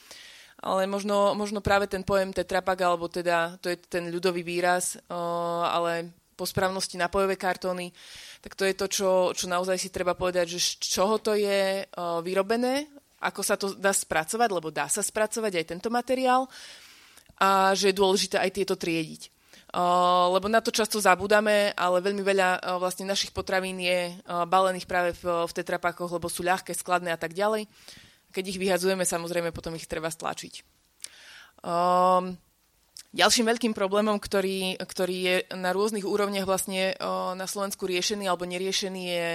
Ale možno, možno práve ten pojem tetrapak, alebo teda to je ten ľudový výraz, ale po správnosti napojové kartóny, tak to je to, čo, čo naozaj si treba povedať, že z čoho to je vyrobené, ako sa to dá spracovať, lebo dá sa spracovať aj tento materiál a že je dôležité aj tieto triediť. Uh, lebo na to často zabudáme, ale veľmi veľa uh, vlastne našich potravín je balených práve v, v tetrapakoch, lebo sú ľahké, skladné a tak ďalej. Keď ich vyhadzujeme, samozrejme potom ich treba stlačiť. Um, ďalším veľkým problémom, ktorý, ktorý je na rôznych úrovniach vlastne na Slovensku riešený alebo neriešený, je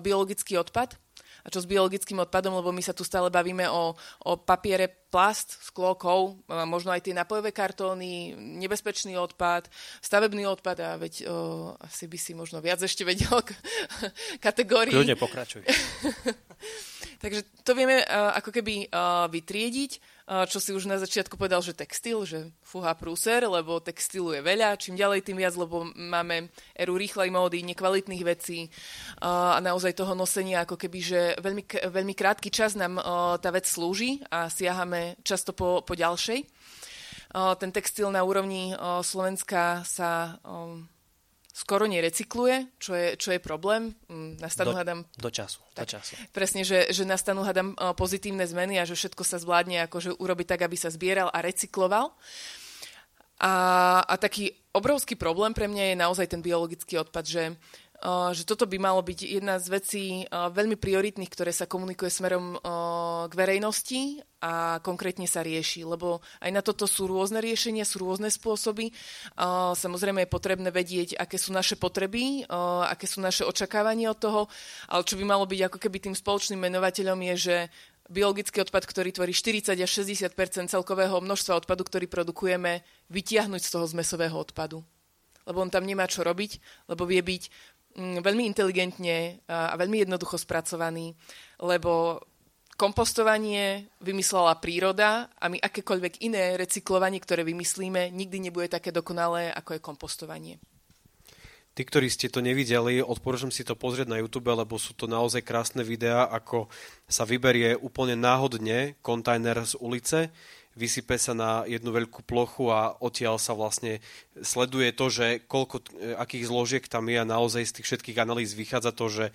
biologický odpad a čo s biologickým odpadom, lebo my sa tu stále bavíme o, o papiere, plast, sklo, kov, možno aj tie napojové kartóny, nebezpečný odpad, stavebný odpad a veď o, asi by si možno viac ešte vedel kategórií. Kľudne pokračuj. Takže to vieme uh, ako keby uh, vytriediť, uh, čo si už na začiatku povedal, že textil, že fuha prúser, lebo textilu je veľa, čím ďalej tým viac, lebo máme eru rýchlej módy, nekvalitných vecí uh, a naozaj toho nosenia, ako keby, že veľmi, veľmi krátky čas nám uh, tá vec slúži a siahame často po, po ďalšej. Uh, ten textil na úrovni uh, Slovenska sa... Um, skoro nerecykluje, čo je, čo je problém. Mm, nastanú, do, hádam, do času. Tak, do času. Presne, že, že nastanú, hádam, pozitívne zmeny a že všetko sa zvládne akože urobiť tak, aby sa zbieral a recykloval. A, a taký obrovský problém pre mňa je naozaj ten biologický odpad, že že toto by malo byť jedna z vecí veľmi prioritných, ktoré sa komunikuje smerom k verejnosti a konkrétne sa rieši, lebo aj na toto sú rôzne riešenia, sú rôzne spôsoby. Samozrejme je potrebné vedieť, aké sú naše potreby, aké sú naše očakávania od toho, ale čo by malo byť ako keby tým spoločným menovateľom je, že biologický odpad, ktorý tvorí 40 až 60% celkového množstva odpadu, ktorý produkujeme, vytiahnuť z toho zmesového odpadu lebo on tam nemá čo robiť, lebo vie byť veľmi inteligentne a veľmi jednoducho spracovaný, lebo kompostovanie vymyslela príroda a my akékoľvek iné recyklovanie, ktoré vymyslíme, nikdy nebude také dokonalé, ako je kompostovanie. Tí, ktorí ste to nevideli, odporúčam si to pozrieť na YouTube, lebo sú to naozaj krásne videá, ako sa vyberie úplne náhodne kontajner z ulice, vysype sa na jednu veľkú plochu a odtiaľ sa vlastne sleduje to, že koľko, e, akých zložiek tam je a naozaj z tých všetkých analýz vychádza to, že,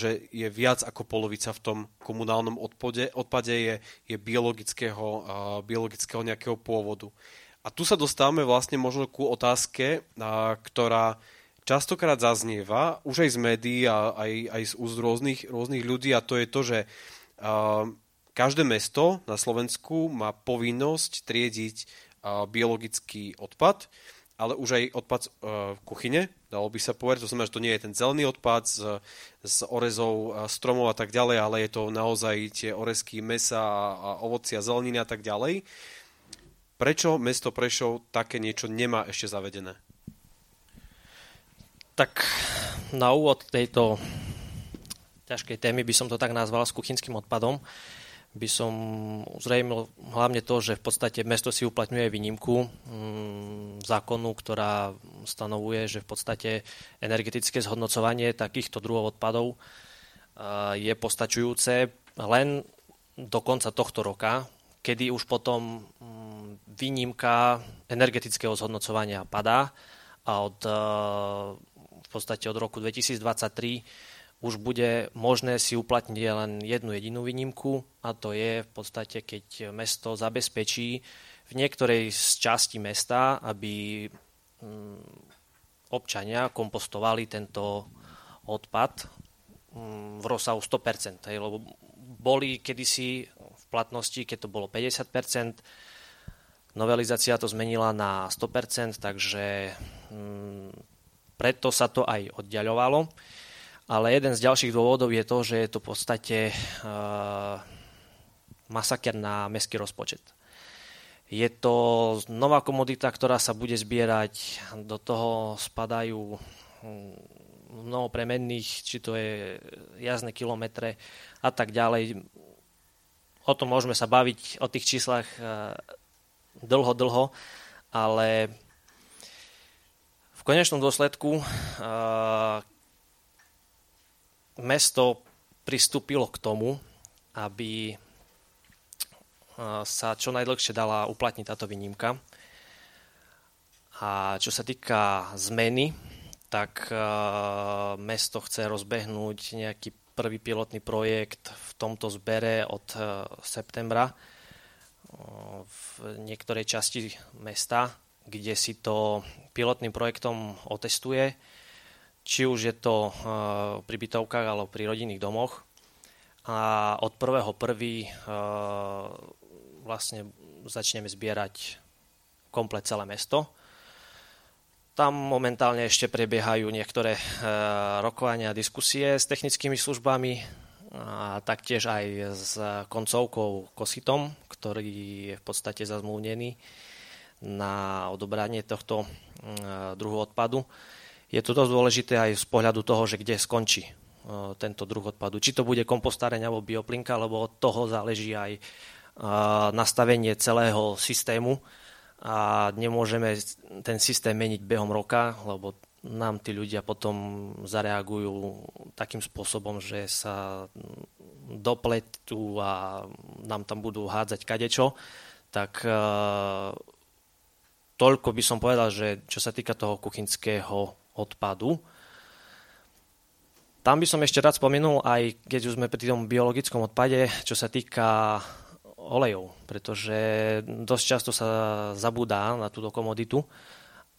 že je viac ako polovica v tom komunálnom odpade, odpade je, je biologického, biologického nejakého pôvodu. A tu sa dostávame vlastne možno ku otázke, ktorá častokrát zaznieva, už aj z médií a aj, aj z úst rôznych, rôznych ľudí a to je to, že uh, Každé mesto na Slovensku má povinnosť triediť biologický odpad, ale už aj odpad z kuchyne, dalo by sa povedať. To znamená, že to nie je ten zelený odpad z, z orezov stromov a tak ďalej, ale je to naozaj tie orezky mesa a ovocia, zeleniny a tak ďalej. Prečo mesto Prešov také niečo nemá ešte zavedené? Tak na úvod tejto ťažkej témy by som to tak nazval s kuchynským odpadom. Uh, by som zrejmil hlavne to, že v podstate mesto si uplatňuje výnimku mm, zákonu, ktorá stanovuje, že v podstate energetické zhodnocovanie takýchto druhov odpadov je postačujúce len do konca tohto roka, kedy už potom mm, výnimka energetického zhodnocovania padá a od, v podstate od roku 2023 už bude možné si uplatniť len jednu jedinú výnimku a to je v podstate, keď mesto zabezpečí v niektorej z časti mesta, aby mm, občania kompostovali tento odpad mm, v rozsahu 100%. Lebo boli kedysi v platnosti, keď to bolo 50%, novelizácia to zmenila na 100%, takže mm, preto sa to aj oddialovalo. Ale jeden z ďalších dôvodov je to, že je to v podstate uh, masaker na mestský rozpočet. Je to nová komodita, ktorá sa bude zbierať, do toho spadajú hm, mnoho premenných, či to je jazdné kilometre a tak ďalej. o tom môžeme sa baviť, o tých číslach dlho, dlho, ale v konečnom dôsledku mesto pristúpilo k tomu, aby sa čo najdlhšie dala uplatniť táto výnimka. A čo sa týka zmeny, tak mesto chce rozbehnúť nejaký prvý pilotný projekt v tomto zbere od septembra v niektorej časti mesta, kde si to pilotným projektom otestuje, či už je to pri bytovkách alebo pri rodinných domoch. A od 1.1. vlastne začneme zbierať komplet celé mesto. Tam momentálne ešte prebiehajú niektoré rokovania a diskusie s technickými službami a taktiež aj s koncovkou Kositom, ktorý je v podstate zazmluvnený na odobranie tohto druhu odpadu. Je to dosť dôležité aj z pohľadu toho, že kde skončí tento druh odpadu. Či to bude kompostáreň alebo bioplinka, lebo od toho záleží aj nastavenie celého systému a nemôžeme ten systém meniť behom roka, lebo nám tí ľudia potom zareagujú takým spôsobom, že sa dopletu a nám tam budú hádzať kadečo, tak e, toľko by som povedal, že čo sa týka toho kuchynského odpadu. Tam by som ešte rád spomenul, aj keď už sme pri tom biologickom odpade, čo sa týka olejov, pretože dosť často sa zabúda na túto komoditu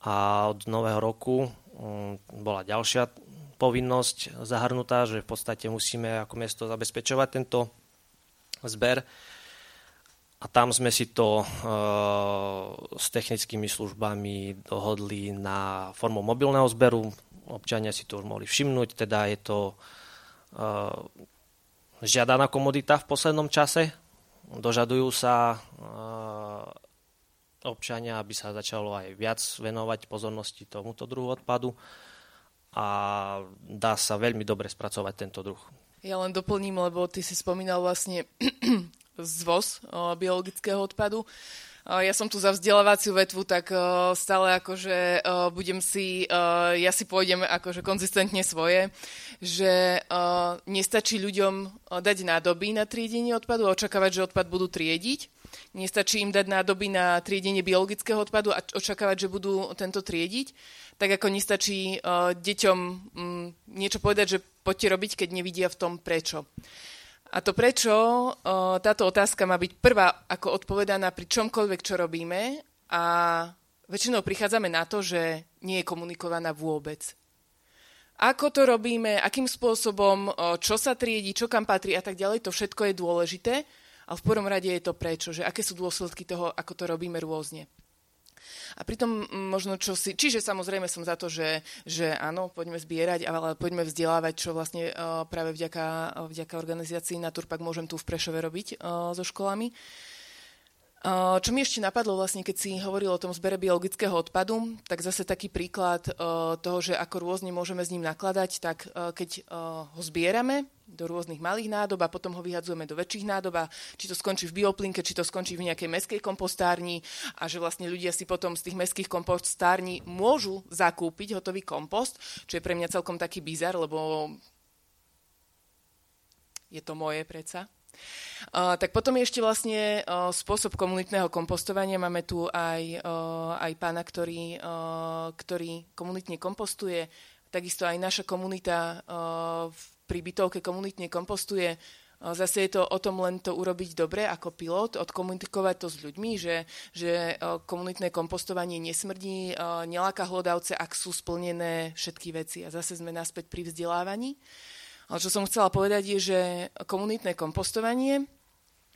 a od nového roku Mm, bola ďalšia povinnosť zahrnutá, že v podstate musíme ako mesto zabezpečovať tento zber. A tam sme si to e, s technickými službami dohodli na formu mobilného zberu. Občania si to už mohli všimnúť, teda je to e, žiadaná komodita v poslednom čase. Dožadujú sa e, občania, aby sa začalo aj viac venovať pozornosti tomuto druhu odpadu a dá sa veľmi dobre spracovať tento druh. Ja len doplním, lebo ty si spomínal vlastne zvoz biologického odpadu. Ja som tu za vzdelávaciu vetvu, tak stále akože budem si, ja si pôjdem akože konzistentne svoje, že nestačí ľuďom dať nádoby na triedenie odpadu a očakávať, že odpad budú triediť, Nestačí im dať nádoby na triedenie biologického odpadu a očakávať, že budú tento triediť. Tak ako nestačí deťom um, niečo povedať, že poďte robiť, keď nevidia v tom prečo. A to prečo, táto otázka má byť prvá ako odpovedaná pri čomkoľvek, čo robíme a väčšinou prichádzame na to, že nie je komunikovaná vôbec. Ako to robíme, akým spôsobom, čo sa triedi, čo kam patrí a tak ďalej, to všetko je dôležité, ale v prvom rade je to prečo, že aké sú dôsledky toho, ako to robíme rôzne. A pritom možno čo si, čiže samozrejme som za to, že, že áno, poďme zbierať, ale poďme vzdelávať, čo vlastne uh, práve vďaka, vďaka organizácii Naturpak môžem tu v Prešove robiť uh, so školami. Čo mi ešte napadlo vlastne, keď si hovoril o tom zbere biologického odpadu, tak zase taký príklad toho, že ako rôzne môžeme s ním nakladať, tak keď ho zbierame, do rôznych malých nádob a potom ho vyhadzujeme do väčších nádob a či to skončí v bioplinke, či to skončí v nejakej meskej kompostárni a že vlastne ľudia si potom z tých meských kompostární môžu zakúpiť hotový kompost, čo je pre mňa celkom taký bizar, lebo je to moje predsa. Uh, tak potom ešte vlastne uh, spôsob komunitného kompostovania. Máme tu aj, uh, aj pána, ktorý, ktorý komunitne kompostuje. Takisto aj naša komunita pri bytovke komunitne kompostuje, Zase je to o tom len to urobiť dobre ako pilot, odkomunikovať to s ľuďmi, že, že komunitné kompostovanie nesmrdí, neláka hlodavce, ak sú splnené všetky veci. A zase sme naspäť pri vzdelávaní. Ale čo som chcela povedať je, že komunitné kompostovanie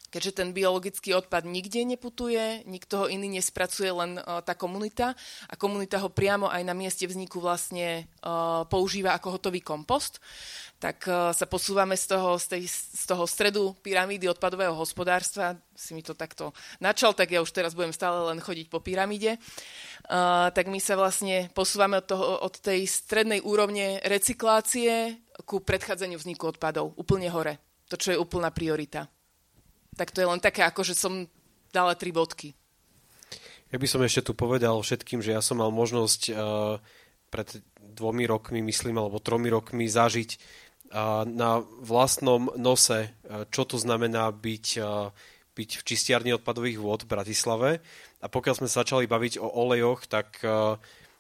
keďže ten biologický odpad nikde neputuje, nikto ho iný nespracuje, len uh, tá komunita a komunita ho priamo aj na mieste vzniku vlastne uh, používa ako hotový kompost, tak uh, sa posúvame z toho, z, tej, z toho stredu pyramídy odpadového hospodárstva, si mi to takto načal, tak ja už teraz budem stále len chodiť po pyramíde, tak my sa vlastne posúvame od, toho, od tej strednej úrovne recyklácie ku predchádzaniu vzniku odpadov, úplne hore. To, čo je úplná priorita. Tak to je len také, ako že som dala tri bodky. Ja by som ešte tu povedal všetkým, že ja som mal možnosť uh, pred dvomi rokmi, myslím, alebo tromi rokmi zažiť uh, na vlastnom nose, uh, čo to znamená byť, uh, byť v čistiarni odpadových vôd v Bratislave. A pokiaľ sme sa začali baviť o olejoch, tak uh,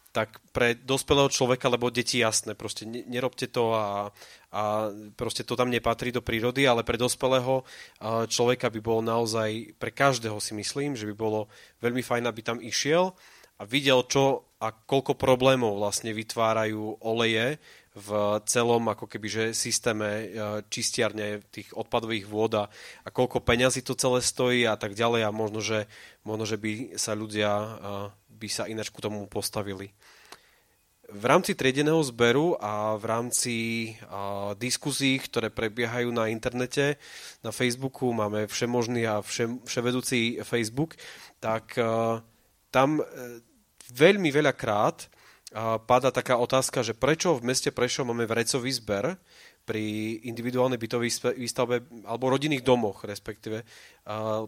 tak pre dospelého človeka, lebo deti jasné, proste nerobte to a, a proste to tam nepatrí do prírody, ale pre dospelého človeka by bolo naozaj, pre každého si myslím, že by bolo veľmi fajn, aby tam išiel a videl, čo a koľko problémov vlastne vytvárajú oleje v celom ako keby, že systéme čistiarne tých odpadových vôd a, a koľko peňazí to celé stojí a tak ďalej a možno, že, možno, že by sa ľudia by sa ináč ku tomu postavili. V rámci triedeného zberu a v rámci a, diskuzí, ktoré prebiehajú na internete, na Facebooku, máme všemožný a vše, vševedúci Facebook, tak a, tam a, e, veľmi veľakrát pada taká otázka, že prečo v meste Prešov máme vrecový zber, pri individuálnej bytovej výstavbe alebo rodinných domoch, respektíve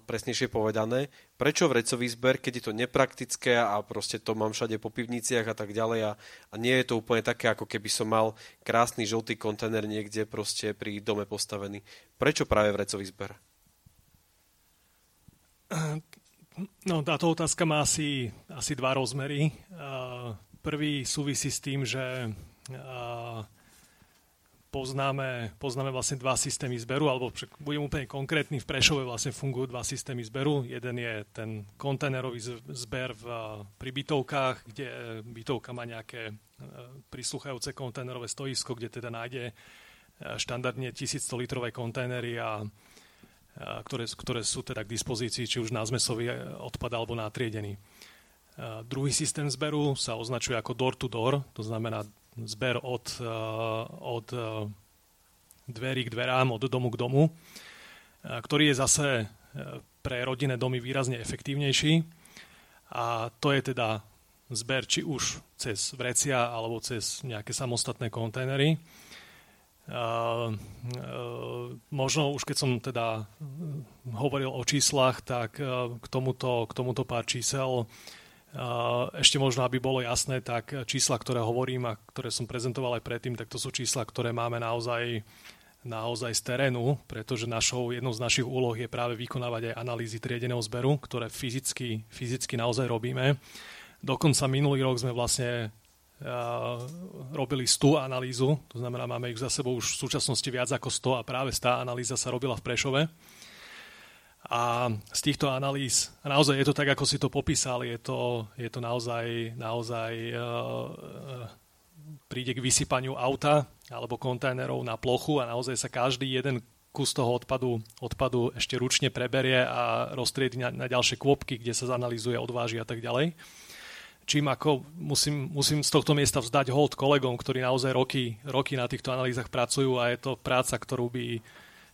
presnejšie povedané. Prečo vrecový zber, keď je to nepraktické a proste to mám všade po pivniciach a tak ďalej a, a nie je to úplne také, ako keby som mal krásny žltý kontajner niekde proste pri dome postavený. Prečo práve vrecový zber? No, táto otázka má asi, asi dva rozmery. Uh, prvý súvisí s tým, že uh, poznáme, poznáme vlastne dva systémy zberu, alebo budem úplne konkrétny, v Prešove vlastne fungujú dva systémy zberu. Jeden je ten kontajnerový zber v, pri bytovkách, kde bytovka má nejaké e, prisluchajúce kontajnerové stoisko, kde teda nájde štandardne 1100 litrové kontajnery a, ktoré, ktoré sú teda k dispozícii, či už na zmesový odpad alebo na triedený. Druhý systém zberu sa označuje ako door to door, to znamená zber od, eh, od eh, dverí k dverám, od domu k domu, eh, ktorý je zase pre rodinné domy výrazne efektívnejší. A to je teda zber či už cez vrecia alebo cez nejaké samostatné kontajnery. Uh, uh, možno už keď som teda hovoril o číslach, tak uh, k, tomuto, k tomuto pár čísel ešte možno, aby bolo jasné, tak čísla, ktoré hovorím a ktoré som prezentoval aj predtým, tak to sú čísla, ktoré máme naozaj, naozaj z terénu, pretože našou, jednou z našich úloh je práve vykonávať aj analýzy triedeného zberu, ktoré fyzicky, fyzicky naozaj robíme. Dokonca minulý rok sme vlastne robili 100 analýzu, to znamená, máme ich za sebou už v súčasnosti viac ako 100 a práve tá analýza sa robila v Prešove. A z týchto analýz, naozaj je to tak, ako si to popísal, je to, je to naozaj, naozaj uh, príde k vysypaniu auta alebo kontajnerov na plochu a naozaj sa každý jeden kus toho odpadu, odpadu ešte ručne preberie a roztriedí na, na ďalšie kôpky, kde sa zanalizuje, odváži a tak ďalej. Čím ako musím, musím z tohto miesta vzdať hold kolegom, ktorí naozaj roky, roky na týchto analýzach pracujú a je to práca, ktorú by,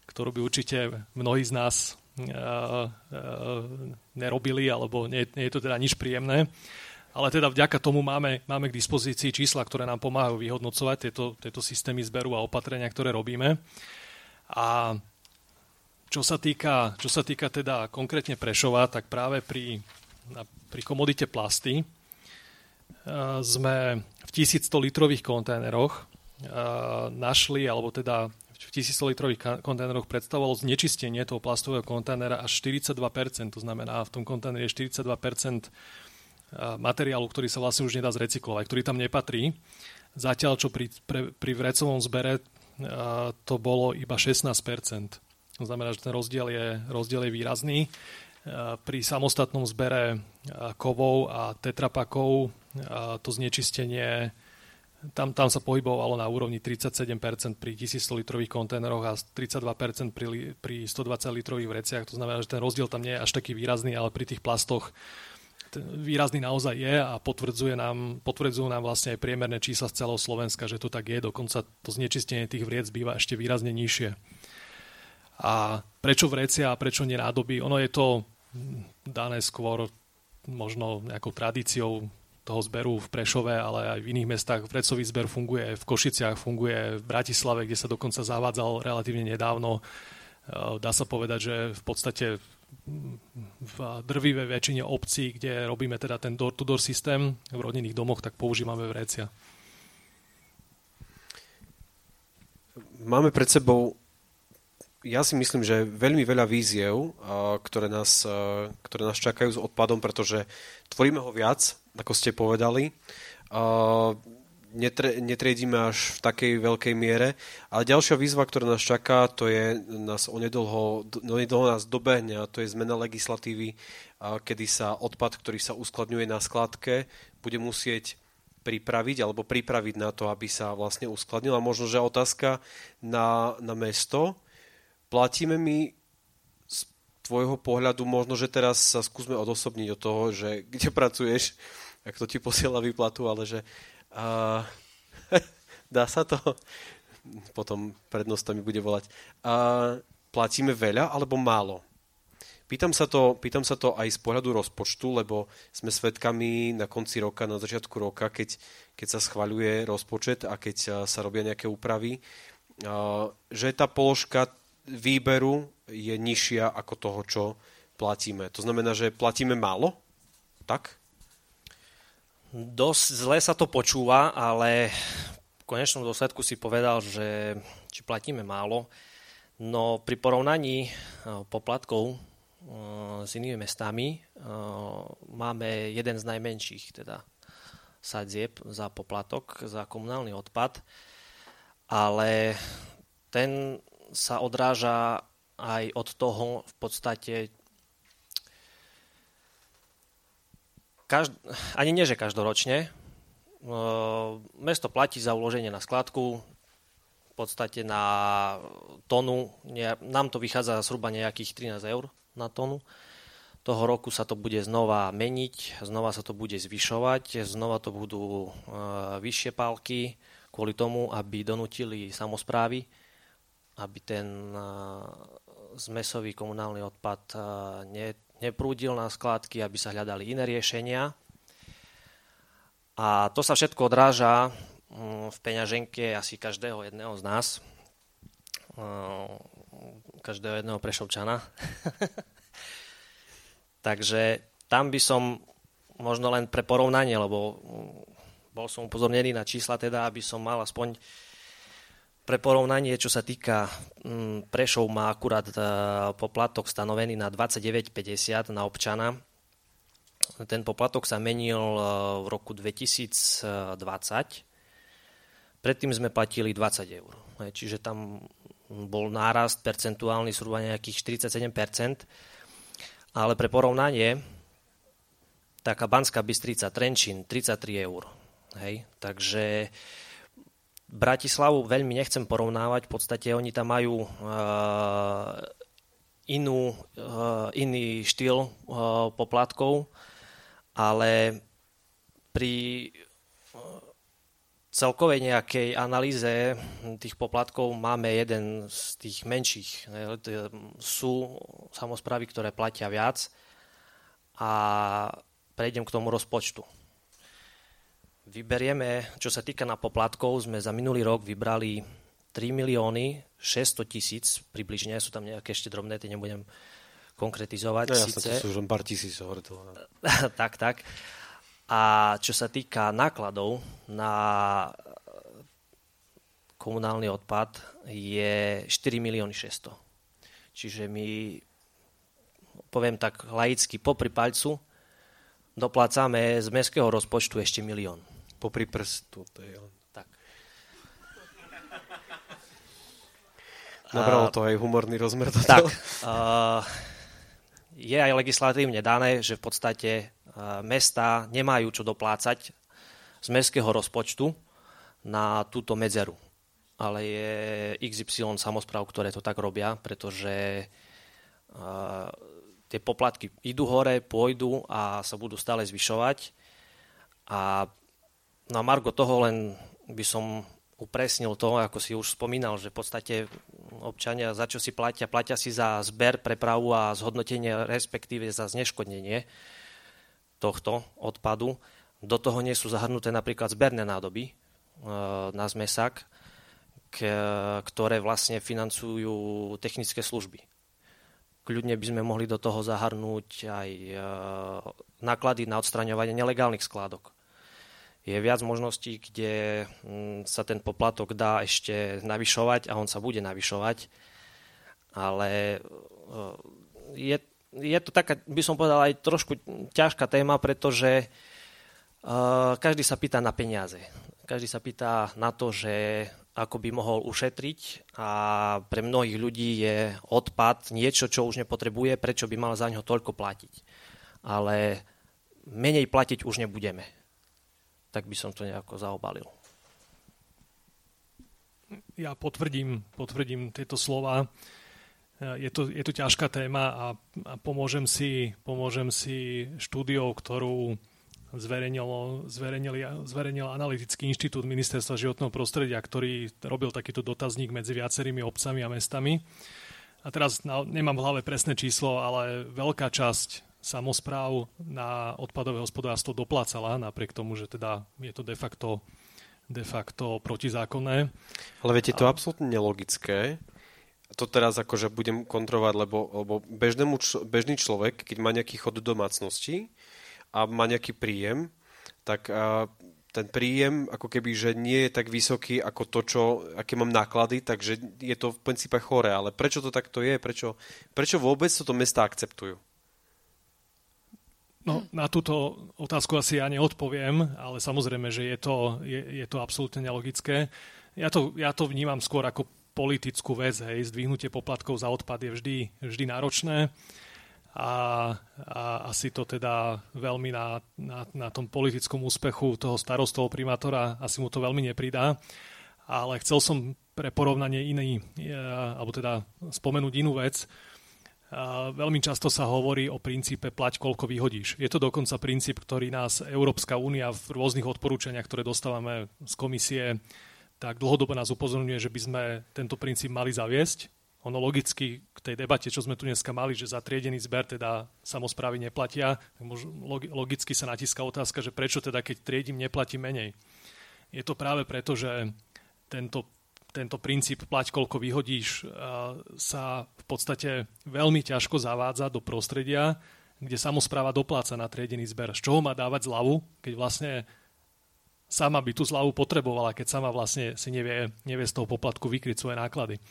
ktorú by určite mnohí z nás nerobili, alebo nie, nie je to teda nič príjemné. Ale teda vďaka tomu máme, máme k dispozícii čísla, ktoré nám pomáhajú vyhodnocovať tieto, tieto systémy zberu a opatrenia, ktoré robíme. A čo sa týka, čo sa týka teda konkrétne Prešova, tak práve pri, pri komodite plasty sme v 1100 litrových kontajneroch našli, alebo teda v 1100 litrových kontajneroch predstavovalo znečistenie toho plastového kontajnera až 42%, to znamená v tom kontajneri je 42% materiálu, ktorý sa vlastne už nedá zrecyklovať, ktorý tam nepatrí. Zatiaľ, čo pri, pre, pri vrecovom zbere to bolo iba 16%. To znamená, že ten rozdiel je, rozdiel je výrazný. Pri samostatnom zbere kovov a tetrapakov to znečistenie tam, tam sa pohybovalo na úrovni 37% pri 1100 litrových kontajneroch a 32% pri, pri 120 litrových vreciach. To znamená, že ten rozdiel tam nie je až taký výrazný, ale pri tých plastoch výrazný naozaj je a potvrdzuje nám, potvrdzujú nám vlastne aj priemerné čísla z celého Slovenska, že to tak je. Dokonca to znečistenie tých vriec býva ešte výrazne nižšie. A prečo vrecia a prečo nie nádoby? Ono je to dané skôr možno nejakou tradíciou toho zberu v Prešove, ale aj v iných mestách. Vrecový zber funguje v Košiciach, funguje v Bratislave, kde sa dokonca zavádzal relatívne nedávno. Dá sa povedať, že v podstate v drvivej väčšine obcí, kde robíme teda ten door-to-door systém v rodinných domoch, tak používame vrecia. Máme pred sebou ja si myslím, že veľmi veľa víziev, ktoré nás, ktoré nás čakajú s odpadom, pretože tvoríme ho viac, ako ste povedali. Netre, netriedíme až v takej veľkej miere. Ale ďalšia výzva, ktorá nás čaká, to je, nás onedlho, onedlho nás dobehne a to je zmena legislatívy, kedy sa odpad, ktorý sa uskladňuje na skladke, bude musieť pripraviť alebo pripraviť na to, aby sa vlastne uskladnil. A možno, že otázka na, na mesto, platíme my z tvojho pohľadu, možno, že teraz sa skúsme odosobniť od toho, že kde pracuješ, ak to ti posiela výplatu, ale že uh, dá sa to, potom prednosta mi bude volať, uh, platíme veľa alebo málo? Pýtam sa, to, pýtam sa to aj z pohľadu rozpočtu, lebo sme svedkami na konci roka, na začiatku roka, keď, keď sa schvaľuje rozpočet a keď sa robia nejaké úpravy, že tá položka výberu je nižšia ako toho, čo platíme. To znamená, že platíme málo? Tak? Dosť zle sa to počúva, ale v konečnom dôsledku si povedal, že či platíme málo. No pri porovnaní e, poplatkov e, s inými mestami e, máme jeden z najmenších teda sadzieb za poplatok, za komunálny odpad, ale ten sa odráža aj od toho v podstate každ- ani nie, že každoročne. Mesto platí za uloženie na skladku v podstate na tonu. Nám to vychádza zhruba nejakých 13 eur na tonu. Toho roku sa to bude znova meniť, znova sa to bude zvyšovať, znova to budú vyššie pálky kvôli tomu, aby donutili samozprávy aby ten zmesový komunálny odpad ne, neprúdil na skladky, aby sa hľadali iné riešenia. A to sa všetko odráža mm, v peňaženke asi každého jedného z nás, každého jedného prešovčana. Takže tam by som možno len pre porovnanie, lebo mm, bol som upozornený na čísla, teda, aby som mal aspoň pre porovnanie, čo sa týka mm, Prešov, má akurát e, poplatok stanovený na 29,50 na občana. Ten poplatok sa menil e, v roku 2020. Predtým sme platili 20 eur. Čiže tam bol nárast percentuálny zhruba nejakých 47%. Ale pre porovnanie, taká Banská Bystrica, Trenčín, 33 eur. Hej? Takže Bratislavu veľmi nechcem porovnávať, v podstate oni tam majú uh, inú, uh, iný štýl uh, poplatkov, ale pri celkovej nejakej analýze tých poplatkov máme jeden z tých menších. Sú samozprávy, ktoré platia viac a prejdem k tomu rozpočtu. Vyberieme, čo sa týka na poplatkov, sme za minulý rok vybrali 3 milióny 600 tisíc, približne, sú tam nejaké ešte drobné, tie nebudem konkretizovať. No jasne, to sú už len pár tisíc. tak, tak. A čo sa týka nákladov na komunálny odpad je 4 milióny 600. Čiže my, poviem tak laicky, popri palcu doplácame z mestského rozpočtu ešte milión popri prstu. To je on. Tak. Nabralo to aj humorný rozmer. Toto. Tak. Uh, je aj legislatívne dané, že v podstate uh, mesta nemajú čo doplácať z mestského rozpočtu na túto medzeru. Ale je XY samozpráv, ktoré to tak robia, pretože uh, tie poplatky idú hore, pôjdu a sa budú stále zvyšovať. A na Margo toho len by som upresnil to, ako si už spomínal, že v podstate občania za čo si platia, platia si za zber, prepravu a zhodnotenie, respektíve za zneškodnenie tohto odpadu. Do toho nie sú zahrnuté napríklad zberné nádoby e, na zmesak, ktoré vlastne financujú technické služby. Kľudne by sme mohli do toho zahrnúť aj náklady na odstraňovanie nelegálnych skládok. Je viac možností, kde mm, sa ten poplatok dá ešte navyšovať a on sa bude navyšovať, ale je, je to taká, by som povedal, aj trošku ťažká téma, pretože každý sa pýta na peniaze. Každý sa pýta na to, že ako by mohol ušetriť a pre mnohých ľudí je odpad niečo, čo už nepotrebuje, prečo by mal za ňo toľko platiť. Ale menej platiť už nebudeme. Tak by som to nejako zaobalil. Ja potvrdím, potvrdím tieto slova. Je to, je to ťažká téma a, a pomôžem, si, pomôžem si štúdiou, ktorú zverejnil, Analytický inštitút Ministerstva životného prostredia, ktorý robil takýto dotazník medzi viacerými obcami a mestami. A teraz na, nemám v hlave presné číslo, ale veľká časť samozpráv na odpadové hospodárstvo doplácala, napriek tomu, že teda je to de facto, de facto protizákonné. Ale viete, to je absolútne nelogické. To teraz akože budem kontrolovať, lebo, lebo bežnému, bežný človek, keď má nejaký chod domácnosti, a má nejaký príjem, tak ten príjem ako keby, že nie je tak vysoký ako to, čo, aké mám náklady, takže je to v princípe chore. Ale prečo to takto je? Prečo, prečo vôbec toto mesta akceptujú? No, na túto otázku asi ja neodpoviem, ale samozrejme, že je to, je, je to absolútne nelogické. Ja to, ja to vnímam skôr ako politickú vec. Hej. Zdvihnutie poplatkov za odpad je vždy, vždy náročné. A, a asi to teda veľmi na, na, na tom politickom úspechu toho starostov primátora asi mu to veľmi nepridá. Ale chcel som pre porovnanie iný, e, alebo teda spomenúť inú vec. Veľmi často sa hovorí o princípe plať, koľko vyhodíš. Je to dokonca princíp, ktorý nás Európska únia v rôznych odporúčaniach, ktoré dostávame z komisie, tak dlhodobo nás upozorňuje, že by sme tento princíp mali zaviesť ono logicky k tej debate, čo sme tu dneska mali, že za triedený zber teda samozprávy neplatia, logicky sa natíska otázka, že prečo teda keď triedím neplatí menej. Je to práve preto, že tento, tento princíp plať koľko vyhodíš sa v podstate veľmi ťažko zavádza do prostredia, kde samozpráva dopláca na triedený zber. Z čoho má dávať zľavu, keď vlastne sama by tú zľavu potrebovala, keď sama vlastne si nevie, nevie z toho poplatku vykryť svoje náklady.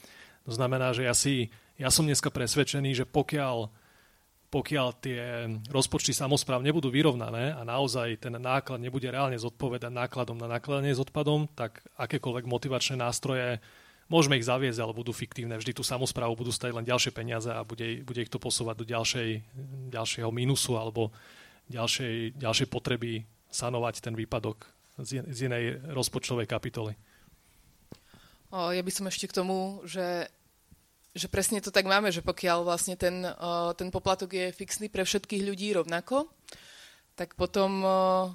To znamená, že ja, si, ja som dneska presvedčený, že pokiaľ, pokiaľ tie rozpočty samozpráv nebudú vyrovnané a naozaj ten náklad nebude reálne zodpovedať nákladom na nakladanie s odpadom, tak akékoľvek motivačné nástroje môžeme ich zaviesť, ale budú fiktívne. Vždy tú samozprávu budú stať len ďalšie peniaze a bude, bude ich to posúvať do ďalšej, ďalšieho mínusu alebo ďalšej, ďalšej potreby sanovať ten výpadok z, inej rozpočtovej kapitoly. Ja by som ešte k tomu, že že presne to tak máme, že pokiaľ vlastne ten, ten poplatok je fixný pre všetkých ľudí rovnako, tak potom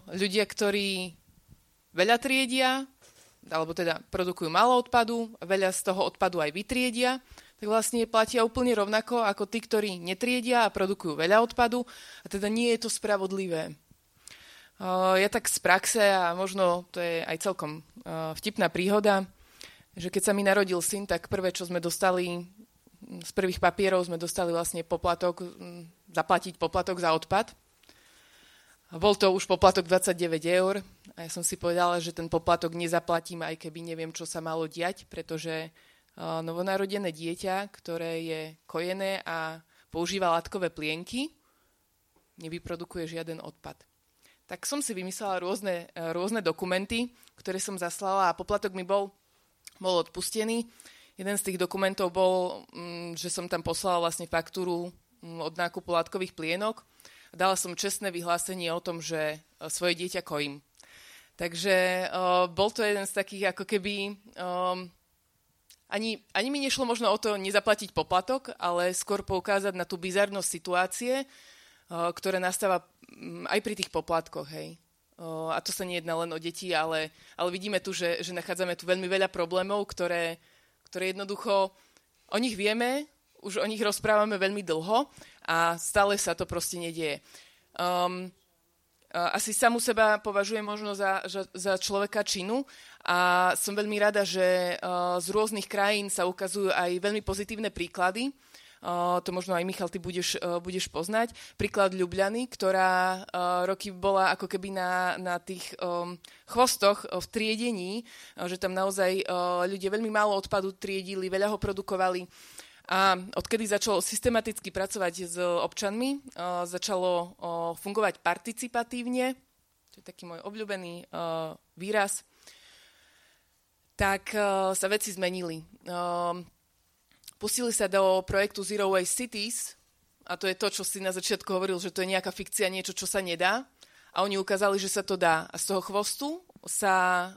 ľudia, ktorí veľa triedia, alebo teda produkujú málo odpadu, veľa z toho odpadu aj vytriedia, tak vlastne platia úplne rovnako ako tí, ktorí netriedia a produkujú veľa odpadu a teda nie je to spravodlivé. Ja tak z praxe a možno to je aj celkom vtipná príhoda, že keď sa mi narodil syn, tak prvé, čo sme dostali z prvých papierov sme dostali vlastne poplatok, zaplatiť poplatok za odpad. Bol to už poplatok 29 eur a ja som si povedala, že ten poplatok nezaplatím, aj keby neviem, čo sa malo diať, pretože novonarodené dieťa, ktoré je kojené a používa látkové plienky, nevyprodukuje žiaden odpad. Tak som si vymyslela rôzne, rôzne dokumenty, ktoré som zaslala a poplatok mi bol, bol odpustený Jeden z tých dokumentov bol, mm, že som tam poslala vlastne faktúru mm, od nákupu látkových plienok. Dala som čestné vyhlásenie o tom, že e, svoje dieťa kojím. Takže uh, bol to jeden z takých ako keby... Um, ani, ani mi nešlo možno o to nezaplatiť poplatok, ale skôr poukázať na tú bizarnosť situácie, uh, ktorá nastáva um, aj pri tých poplatkoch. Hej. Uh, a to sa nejedná len o deti, ale, ale vidíme tu, že, že nachádzame tu veľmi veľa problémov, ktoré, ktoré jednoducho, o nich vieme, už o nich rozprávame veľmi dlho a stále sa to proste nedieje. Um, asi samu seba považujem možno za, za, za človeka činu a som veľmi rada, že z rôznych krajín sa ukazujú aj veľmi pozitívne príklady. To možno aj Michal, ty budeš, budeš poznať. Príklad Ljubljany, ktorá roky bola ako keby na, na tých chvostoch v triedení, že tam naozaj ľudia veľmi málo odpadu triedili, veľa ho produkovali a odkedy začalo systematicky pracovať s občanmi, začalo fungovať participatívne, to je taký môj obľúbený výraz, tak sa veci zmenili. Pustili sa do projektu Zero Waste Cities, a to je to, čo si na začiatku hovoril, že to je nejaká fikcia, niečo, čo sa nedá. A oni ukázali, že sa to dá. A z toho chvostu sa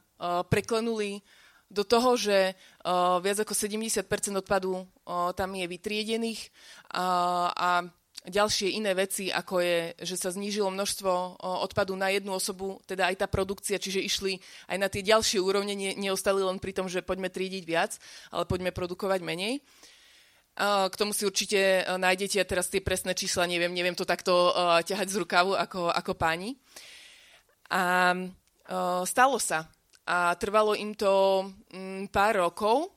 preklenuli do toho, že uh, viac ako 70 odpadu uh, tam je vytriedených a ďalšie iné veci, ako je, že sa znížilo množstvo odpadu na jednu osobu, teda aj tá produkcia, čiže išli aj na tie ďalšie úrovne, neostali len pri tom, že poďme triediť viac, ale poďme produkovať menej. K tomu si určite nájdete, a teraz tie presné čísla neviem, neviem to takto ťahať z rukavu ako, ako páni. A stalo sa a trvalo im to mm, pár rokov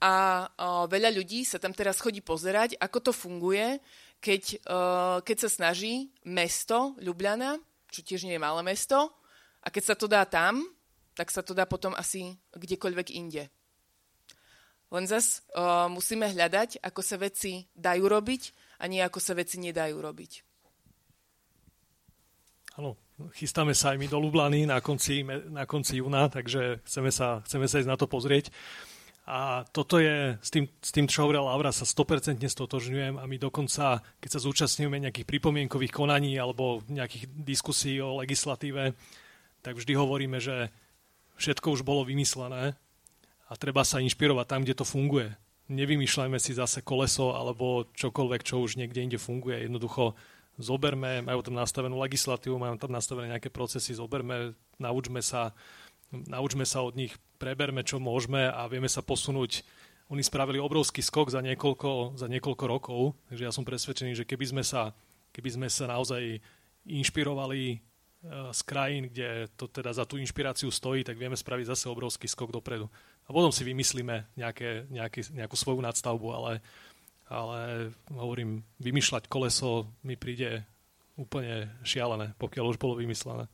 a veľa ľudí sa tam teraz chodí pozerať, ako to funguje, keď, keď sa snaží mesto Ljubljana, čo tiež nie je malé mesto, a keď sa to dá tam, tak sa to dá potom asi kdekoľvek inde. Len zas uh, musíme hľadať, ako sa veci dajú robiť a nie ako sa veci nedajú robiť. Áno, chystáme sa aj my do Lublany na konci, na konci júna, takže chceme sa, chceme sa ísť na to pozrieť. A toto je, s tým, s tým čo hovorila Laura, sa 100% stotožňujem a my dokonca, keď sa zúčastňujeme nejakých pripomienkových konaní alebo nejakých diskusí o legislatíve, tak vždy hovoríme, že všetko už bolo vymyslené a treba sa inšpirovať tam, kde to funguje. Nevymýšľajme si zase koleso alebo čokoľvek, čo už niekde inde funguje. Jednoducho zoberme, majú tam nastavenú legislatívu, majú tam nastavené nejaké procesy, zoberme, naučme sa, naučme sa od nich, preberme, čo môžeme a vieme sa posunúť. Oni spravili obrovský skok za niekoľko, za niekoľko rokov, takže ja som presvedčený, že keby sme sa, keby sme sa naozaj inšpirovali e, z krajín, kde to teda za tú inšpiráciu stojí, tak vieme spraviť zase obrovský skok dopredu. A potom si vymyslíme nejaké, nejaký, nejakú svoju nadstavbu, ale ale hovorím, vymýšľať koleso mi príde úplne šialené, pokiaľ už bolo vymyslené.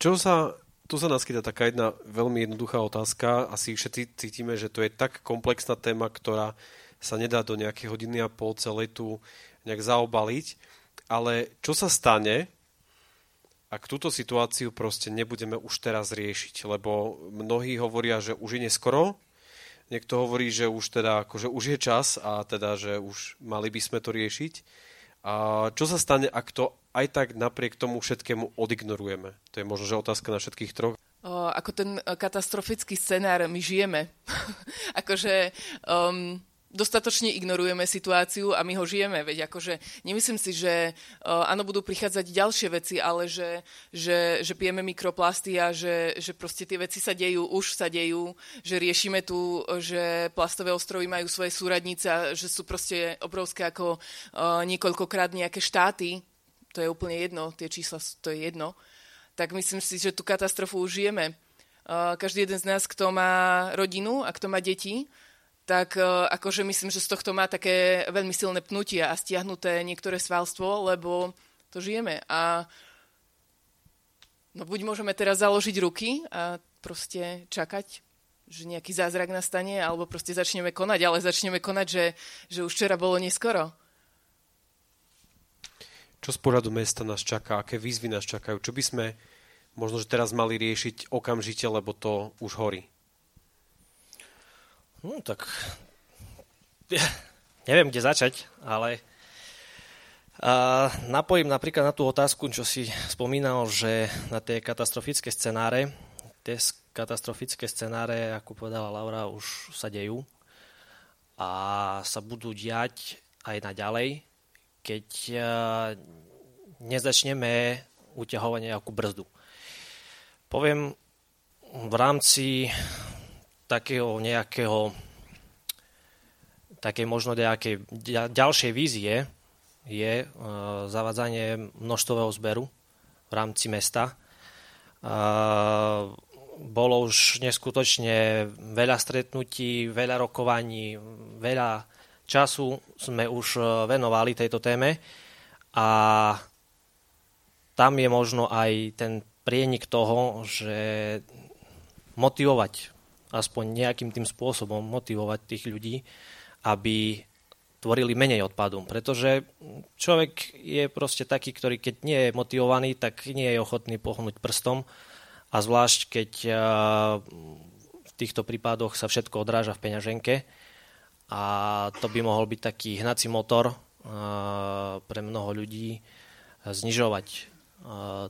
Čo sa, tu sa naskytá taká jedna veľmi jednoduchá otázka. Asi všetci cítime, že to je tak komplexná téma, ktorá sa nedá do nejakej hodiny a pol celej tu nejak zaobaliť. Ale čo sa stane, ak túto situáciu proste nebudeme už teraz riešiť? Lebo mnohí hovoria, že už je neskoro, Niekto hovorí, že už teda akože už je čas a teda, že už mali by sme to riešiť. A čo sa stane, ak to aj tak napriek tomu všetkému odignorujeme? To je možno, že otázka na všetkých troch. O, ako ten katastrofický scenár my žijeme. akože um, dostatočne ignorujeme situáciu a my ho žijeme. Veď akože nemyslím si, že uh, áno, budú prichádzať ďalšie veci, ale že, že, že pijeme mikroplasty a že, že proste tie veci sa dejú, už sa dejú, že riešime tu, že plastové ostrovy majú svoje súradnice a že sú proste obrovské ako uh, niekoľkokrát nejaké štáty. To je úplne jedno, tie čísla, to je jedno. Tak myslím si, že tú katastrofu už žijeme. Uh, každý jeden z nás, kto má rodinu a kto má deti, tak e, akože myslím, že z tohto má také veľmi silné pnutie a stiahnuté niektoré svalstvo, lebo to žijeme. A no buď môžeme teraz založiť ruky a proste čakať, že nejaký zázrak nastane, alebo proste začneme konať, ale začneme konať, že, že už včera bolo neskoro. Čo z pohľadu mesta nás čaká? Aké výzvy nás čakajú? Čo by sme možno, že teraz mali riešiť okamžite, lebo to už horí? No tak neviem, kde začať, ale a napojím napríklad na tú otázku, čo si spomínal, že na tie katastrofické scenáre, tie katastrofické scenáre, ako povedala Laura, už sa dejú a sa budú diať aj naďalej, keď nezačneme uťahovať nejakú brzdu. Poviem v rámci takého nejakého takej možno nejakej ďalšej vízie, je zavádzanie množstvového zberu v rámci mesta. Bolo už neskutočne veľa stretnutí, veľa rokovaní, veľa času sme už venovali tejto téme a tam je možno aj ten prienik toho, že motivovať aspoň nejakým tým spôsobom motivovať tých ľudí, aby tvorili menej odpadu. Pretože človek je proste taký, ktorý keď nie je motivovaný, tak nie je ochotný pohnúť prstom. A zvlášť, keď v týchto prípadoch sa všetko odráža v peňaženke. A to by mohol byť taký hnací motor pre mnoho ľudí znižovať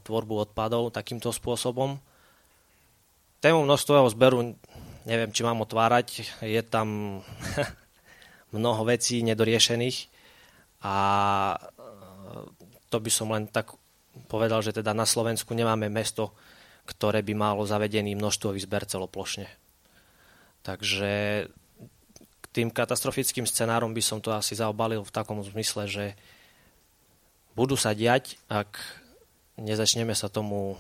tvorbu odpadov takýmto spôsobom. Tému množstvového zberu neviem, či mám otvárať. Je tam mnoho vecí nedoriešených a e, to by som len tak povedal, že teda na Slovensku nemáme mesto, ktoré by malo zavedený množstvový zber celoplošne. Takže k tým katastrofickým scenárom by som to asi zaobalil v takom zmysle, že budú sa diať, ak nezačneme sa tomu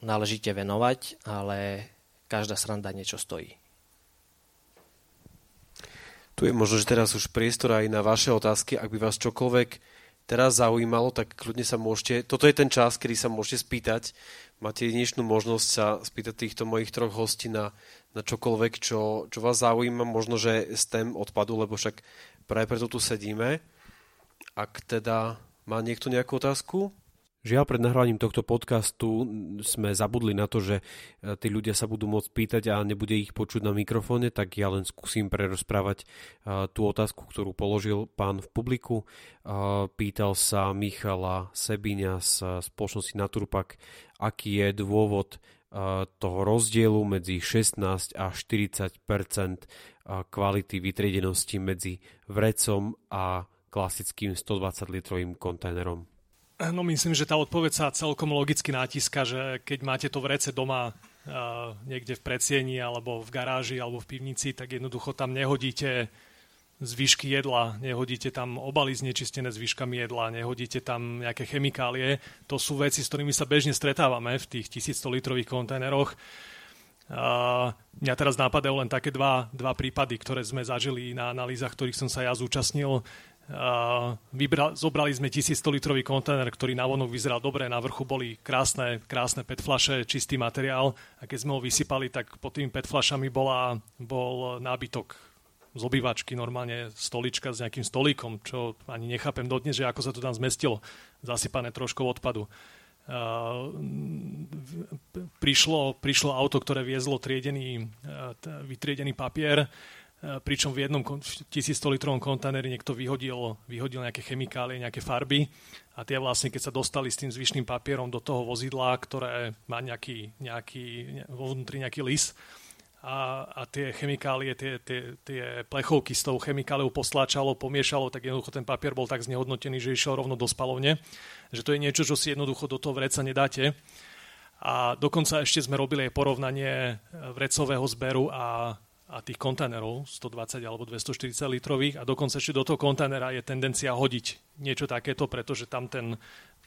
náležite venovať, ale každá sranda niečo stojí. Tu je možno, že teraz už priestor aj na vaše otázky. Ak by vás čokoľvek teraz zaujímalo, tak kľudne sa môžete... Toto je ten čas, kedy sa môžete spýtať. Máte jedinečnú možnosť sa spýtať týchto mojich troch hostí na, na čokoľvek, čo, čo vás zaujíma, možno, že z tém odpadu, lebo však práve preto tu sedíme. Ak teda má niekto nejakú otázku? Žiaľ, pred nahrávaním tohto podcastu sme zabudli na to, že e, tí ľudia sa budú môcť pýtať a nebude ich počuť na mikrofóne, tak ja len skúsim prerozprávať e, tú otázku, ktorú položil pán v publiku. E, pýtal sa Michala Sebiňa z spoločnosti Naturpak, aký je dôvod toho rozdielu medzi 16 a 40% kvality vytriedenosti medzi vrecom a klasickým 120 litrovým kontajnerom. No myslím, že tá odpoveď sa celkom logicky nátiska, že keď máte to vrece doma uh, niekde v predsieni alebo v garáži alebo v pivnici, tak jednoducho tam nehodíte zvyšky jedla, nehodíte tam obaly znečistené zvyškami jedla, nehodíte tam nejaké chemikálie. To sú veci, s ktorými sa bežne stretávame v tých 1100 litrových kontajneroch. Uh, mňa teraz nápadajú len také dva, dva prípady, ktoré sme zažili na analýzach, ktorých som sa ja zúčastnil. Vybra, zobrali sme 1100 litrový kontajner, ktorý na vonok vyzeral dobre, na vrchu boli krásne, krásne PET flaše, čistý materiál a keď sme ho vysypali, tak pod tými PET flašami bola, bol nábytok z obývačky, normálne stolička s nejakým stolíkom, čo ani nechápem dodnes, že ako sa to tam zmestilo, zasypané troškou odpadu. Uh, prišlo, prišlo auto, ktoré viezlo triedený, uh, vytriedený papier, Eh, pričom v jednom 1100 litrovom kontajneri niekto vyhodil, vyhodil nejaké chemikálie, nejaké farby a tie vlastne, keď sa dostali s tým zvyšným papierom do toho vozidla, ktoré má nejaký, nejaký vnútri nejaký lis a, a tie chemikálie, tie, tie, tie plechovky s tou chemikáliou posláčalo, pomiešalo, tak jednoducho ten papier bol tak znehodnotený, že išiel rovno do spalovne. Že to je niečo, čo si jednoducho do toho vreca nedáte. A dokonca ešte sme robili aj porovnanie vrecového zberu a a tých kontajnerov 120 alebo 240 litrových a dokonca ešte do toho kontajnera je tendencia hodiť niečo takéto, pretože tam, ten,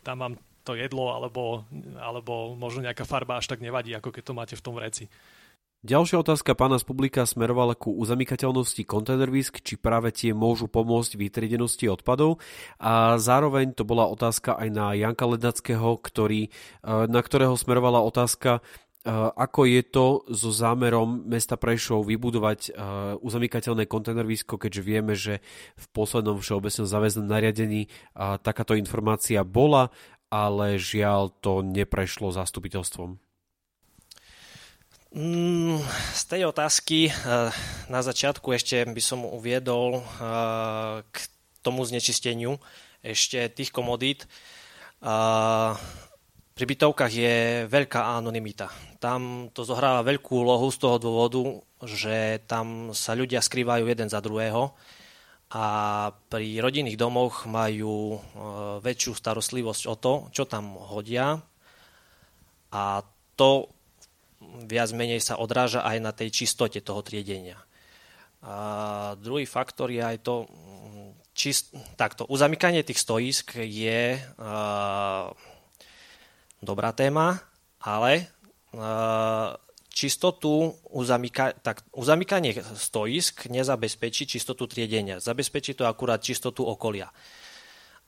tam mám to jedlo alebo, alebo možno nejaká farba až tak nevadí, ako keď to máte v tom vreci. Ďalšia otázka pána z publika smerovala ku uzamykateľnosti kontajnervisk, či práve tie môžu pomôcť vytriedenosti odpadov. A zároveň to bola otázka aj na Janka Lednackého, ktorý, eh, na ktorého smerovala otázka, ako je to so zámerom mesta Prešov vybudovať uzamykateľné kontajnervisko, keďže vieme, že v poslednom všeobecnom záväznom nariadení takáto informácia bola, ale žiaľ to neprešlo zastupiteľstvom. Mm, z tej otázky na začiatku ešte by som uviedol k tomu znečisteniu ešte tých komodít. Pri bytovkách je veľká anonimita. Tam to zohráva veľkú úlohu z toho dôvodu, že tam sa ľudia skrývajú jeden za druhého a pri rodinných domoch majú e, väčšiu starostlivosť o to, čo tam hodia a to viac menej sa odráža aj na tej čistote toho triedenia. A druhý faktor je aj to, či čist, takto, uzamykanie tých stoisk je uh, dobrá téma, ale uh, čistotu uzamyka, tak, uzamykanie stoisk nezabezpečí čistotu triedenia. Zabezpečí to akurát čistotu okolia.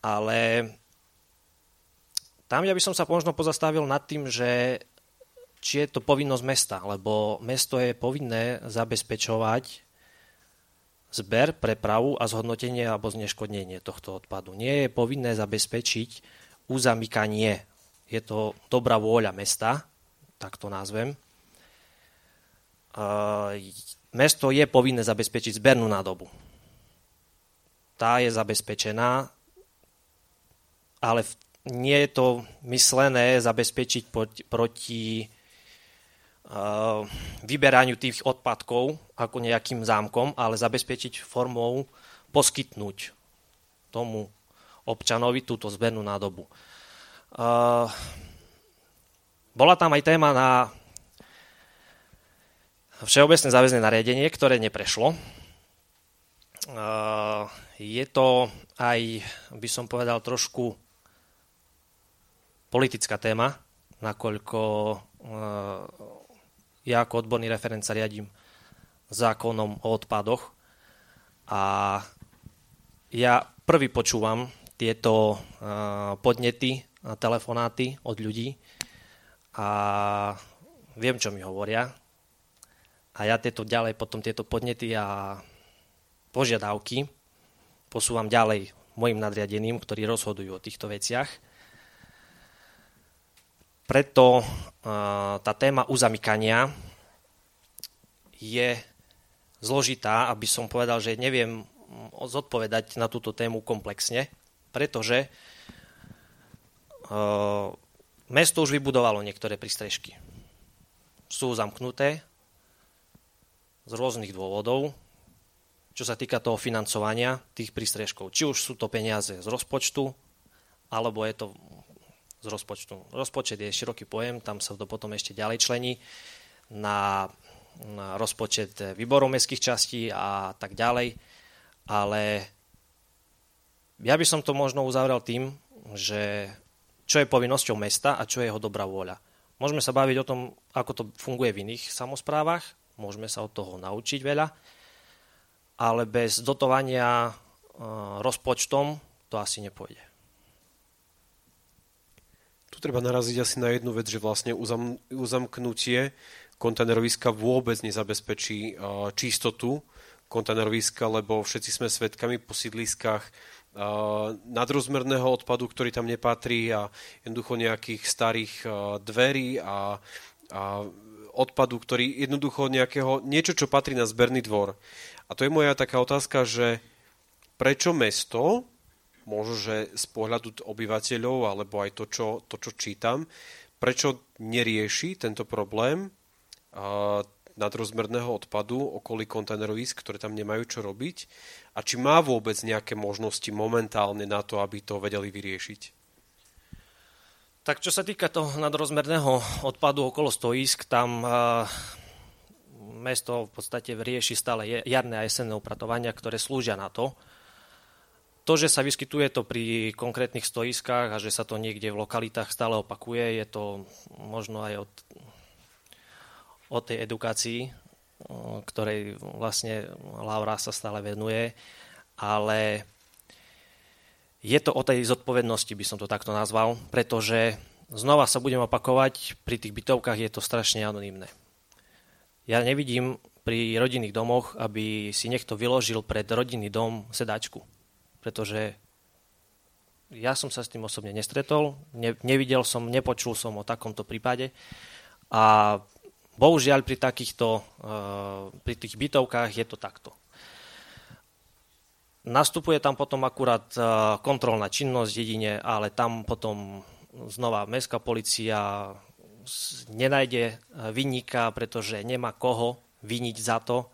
Ale tam ja by som sa možno pozastavil nad tým, že či je to povinnosť mesta, lebo mesto je povinné zabezpečovať zber, prepravu a zhodnotenie alebo zneškodnenie tohto odpadu. Nie je povinné zabezpečiť uzamykanie. Je to dobrá vôľa mesta, tak to nazvem. Mesto je povinné zabezpečiť zbernú nádobu. Tá je zabezpečená, ale nie je to myslené zabezpečiť proti vyberaniu tých odpadkov ako nejakým zámkom, ale zabezpečiť formou poskytnúť tomu občanovi túto zbernú nádobu. Bola tam aj téma na všeobecné záväzné nariadenie, ktoré neprešlo. Je to aj, by som povedal, trošku politická téma, nakoľko ja ako odborný referent sa riadím zákonom o odpadoch a ja prvý počúvam tieto podnety a telefonáty od ľudí a viem, čo mi hovoria. A ja tieto ďalej, potom tieto podnety a požiadavky posúvam ďalej mojim nadriadeným, ktorí rozhodujú o týchto veciach. Preto tá téma uzamykania je zložitá, aby som povedal, že neviem zodpovedať na túto tému komplexne, pretože mesto už vybudovalo niektoré prístrežky. Sú zamknuté z rôznych dôvodov, čo sa týka toho financovania tých prístrežkov. Či už sú to peniaze z rozpočtu, alebo je to z rozpočtu. Rozpočet je široký pojem, tam sa to potom ešte ďalej člení na, na rozpočet výborov mestských častí a tak ďalej. Ale ja by som to možno uzavrel tým, že čo je povinnosťou mesta a čo je jeho dobrá vôľa. Môžeme sa baviť o tom, ako to funguje v iných samozprávach, môžeme sa od toho naučiť veľa, ale bez dotovania e, rozpočtom to asi nepôjde. Tu treba naraziť asi na jednu vec, že vlastne uzam, uzamknutie kontajneroviska vôbec nezabezpečí uh, čistotu kontajneroviska, lebo všetci sme svedkami po sídliskách nadrozmerného odpadu, ktorý tam nepatrí a jednoducho nejakých starých dverí a, a odpadu, ktorý jednoducho nejakého, niečo, čo patrí na zberný dvor. A to je moja taká otázka, že prečo mesto možno, že z pohľadu obyvateľov, alebo aj to, čo, to, čo čítam, prečo nerieši tento problém nadrozmerného odpadu okolí kontajnerovísk, ktoré tam nemajú čo robiť a či má vôbec nejaké možnosti momentálne na to, aby to vedeli vyriešiť? Tak čo sa týka toho nadrozmerného odpadu okolo stoisk, tam uh, mesto v podstate rieši stále jarné a jesenné upratovania, ktoré slúžia na to, to, že sa vyskytuje to pri konkrétnych stoiskách a že sa to niekde v lokalitách stále opakuje, je to možno aj od, od tej edukácii, ktorej vlastne Laura sa stále venuje, ale je to o tej zodpovednosti, by som to takto nazval, pretože znova sa budem opakovať, pri tých bytovkách je to strašne anonimné. Ja nevidím pri rodinných domoch, aby si niekto vyložil pred rodinný dom sedačku pretože ja som sa s tým osobne nestretol, ne, nevidel som, nepočul som o takomto prípade a bohužiaľ pri takýchto, uh, pri tých bytovkách je to takto. Nastupuje tam potom akurát uh, kontrolná činnosť jedine, ale tam potom znova mestská policia nenájde vyníka, pretože nemá koho viniť za to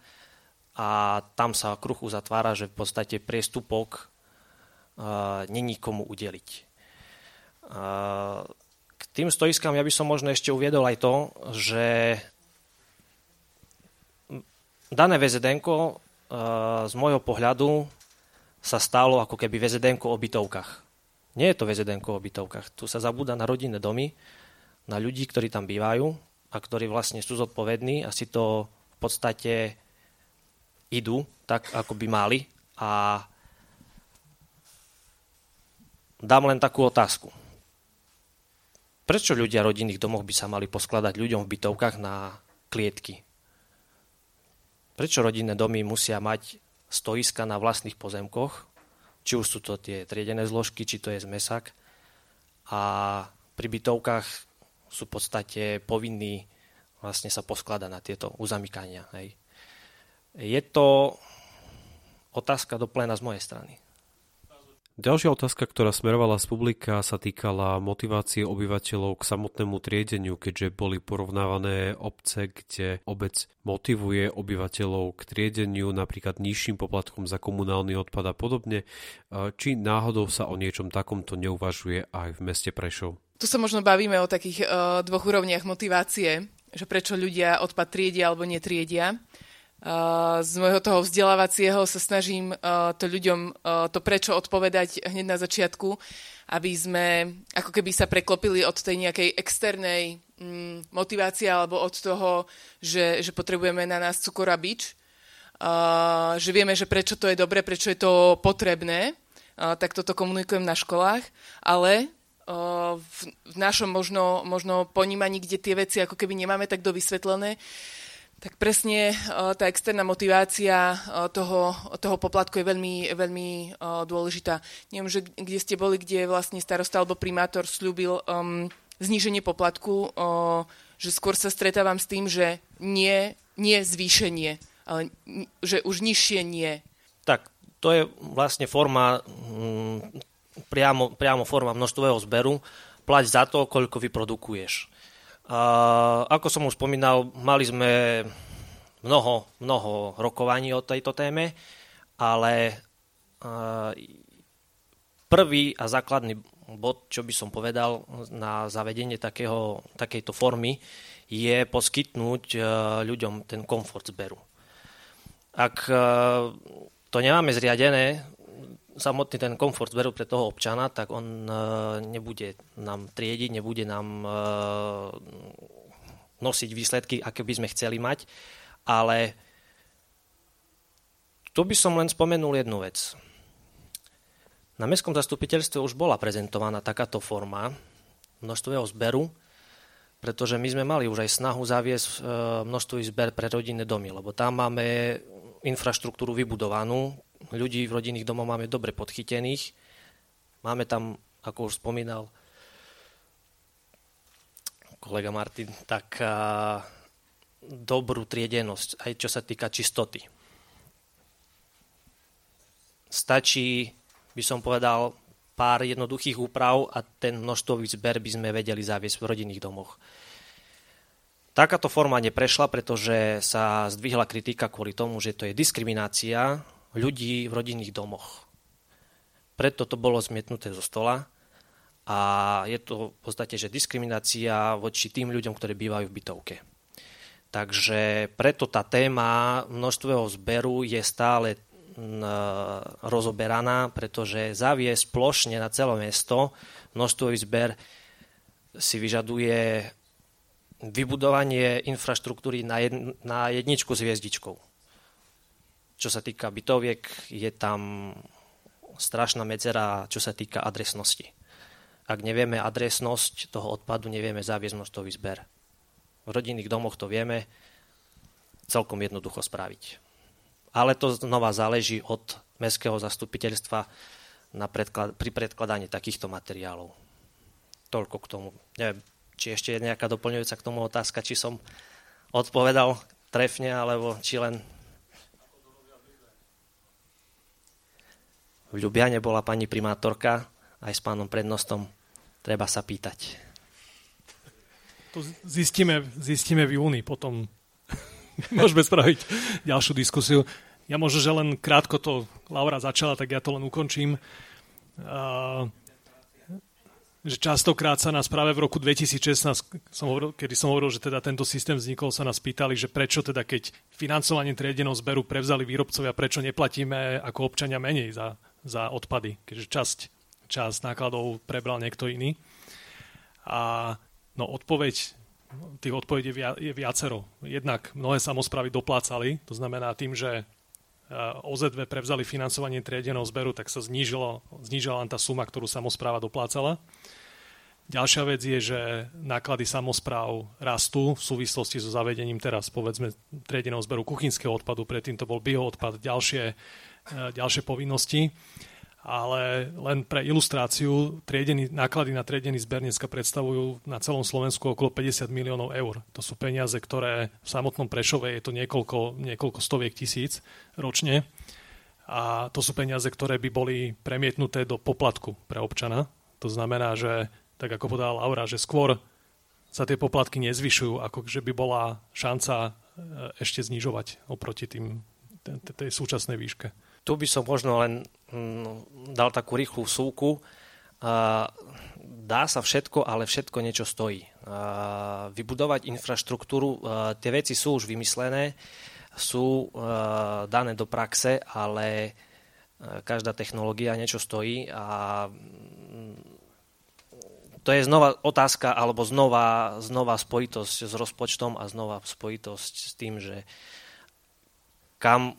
a tam sa kruh uzatvára, že v podstate priestupok není komu udeliť. Tým stoiskám ja by som možno ešte uviedol aj to, že dané VZDN z môjho pohľadu sa stalo ako keby VZDN o bytovkách. Nie je to VZDN o bytovkách. Tu sa zabúda na rodinné domy, na ľudí, ktorí tam bývajú a ktorí vlastne sú zodpovední a si to v podstate idú tak, ako by mali. A dám len takú otázku. Prečo ľudia rodinných domov by sa mali poskladať ľuďom v bytovkách na klietky? Prečo rodinné domy musia mať stoiska na vlastných pozemkoch, či už sú to tie triedené zložky, či to je zmesak. A pri bytovkách sú v podstate povinní vlastne sa poskladať na tieto uzamykania. Hej. Je to otázka do plena z mojej strany. Ďalšia otázka, ktorá smerovala z publika, sa týkala motivácie obyvateľov k samotnému triedeniu, keďže boli porovnávané obce, kde obec motivuje obyvateľov k triedeniu, napríklad nižším poplatkom za komunálny odpad a podobne. Či náhodou sa o niečom takomto neuvažuje aj v meste Prešov? Tu sa možno bavíme o takých uh, dvoch úrovniach motivácie, že prečo ľudia odpad triedia alebo netriedia z môjho toho vzdelávacieho sa snažím to ľuďom to prečo odpovedať hneď na začiatku, aby sme ako keby sa preklopili od tej nejakej externej mm, motivácie alebo od toho, že, že potrebujeme na nás cukor a bič, že vieme, že prečo to je dobre, prečo je to potrebné, tak toto komunikujem na školách, ale v, v našom možno, možno ponímaní, kde tie veci ako keby nemáme tak dovysvetlené, tak presne tá externá motivácia toho, toho poplatku je veľmi, veľmi dôležitá. Neviem, že kde ste boli, kde vlastne starosta alebo primátor slúbil um, zníženie poplatku, uh, že skôr sa stretávam s tým, že nie, nie zvýšenie, ale že už nižšie nie. Tak, to je vlastne forma, mm, priamo, priamo forma množstvového zberu. Plať za to, koľko vyprodukuješ. A ako som už spomínal, mali sme mnoho, mnoho rokovaní o tejto téme, ale prvý a základný bod, čo by som povedal na zavedenie takého, takejto formy, je poskytnúť ľuďom ten komfort zberu. Ak to nemáme zriadené, samotný ten komfort zberu pre toho občana, tak on e, nebude nám triediť, nebude nám e, nosiť výsledky, aké by sme chceli mať. Ale tu by som len spomenul jednu vec. Na mestskom zastupiteľstve už bola prezentovaná takáto forma množstvého zberu, pretože my sme mali už aj snahu zaviesť e, množstvý zber pre rodinné domy, lebo tam máme infraštruktúru vybudovanú, ľudí v rodinných domoch máme dobre podchytených. Máme tam, ako už spomínal kolega Martin, tak dobrú triedenosť, aj čo sa týka čistoty. Stačí, by som povedal, pár jednoduchých úprav a ten množstvový zber by sme vedeli zaviesť v rodinných domoch. Takáto forma neprešla, pretože sa zdvihla kritika kvôli tomu, že to je diskriminácia ľudí v rodinných domoch. Preto to bolo zmietnuté zo stola a je to v podstate, že diskriminácia voči tým ľuďom, ktorí bývajú v bytovke. Takže preto tá téma množstvého zberu je stále rozoberaná, pretože zaviesť plošne na celé mesto množstvový zber si vyžaduje vybudovanie infraštruktúry na, jed, na jedničku s hviezdičkou. Čo sa týka bytoviek, je tam strašná medzera, čo sa týka adresnosti. Ak nevieme adresnosť toho odpadu, nevieme zaviesť množstový zber. V rodinných domoch to vieme celkom jednoducho spraviť. Ale to znova záleží od mestského zastupiteľstva na predklad- pri predkladaní takýchto materiálov. Toľko k tomu. Neviem, či ešte je nejaká doplňujúca k tomu otázka, či som odpovedal trefne, alebo či len V Ľubiane bola pani primátorka aj s pánom prednostom. Treba sa pýtať. To zistíme, zistíme v júni, potom môžeme spraviť ďalšiu diskusiu. Ja možno, že len krátko to Laura začala, tak ja to len ukončím. Uh, že častokrát sa nás práve v roku 2016, som hovoril, kedy som hovoril, že teda tento systém vznikol, sa nás pýtali, že prečo teda keď financovanie triedeného zberu prevzali výrobcovia, prečo neplatíme ako občania menej za, za odpady, keďže časť, časť nákladov prebral niekto iný. A no, odpoveď, tých odpovedí je viacero. Jednak mnohé samozprávy doplácali, to znamená tým, že OZV prevzali financovanie triedeného zberu, tak sa znížilo, znížila len tá suma, ktorú samozpráva doplácala. Ďalšia vec je, že náklady samozpráv rastú v súvislosti so zavedením teraz, povedzme, triedeného zberu kuchynského odpadu, predtým to bol bioodpad, ďalšie, e, ďalšie povinnosti. Ale len pre ilustráciu, triedený, náklady na triedený zber dneska predstavujú na celom Slovensku okolo 50 miliónov eur. To sú peniaze, ktoré v samotnom Prešove je to niekoľko, niekoľko stoviek tisíc ročne. A to sú peniaze, ktoré by boli premietnuté do poplatku pre občana. To znamená, že tak ako povedala Laura, že skôr sa tie poplatky nezvyšujú, ako že by bola šanca e, ešte znižovať oproti tým, tej súčasnej výške. Tu by som možno len mm, dal takú rýchlu súku. Dá sa všetko, ale všetko niečo stojí. Vybudovať infraštruktúru, tie veci sú už vymyslené, sú dané do praxe, ale každá technológia niečo stojí a to je znova otázka, alebo znova, znova spojitosť s rozpočtom a znova spojitosť s tým, že kam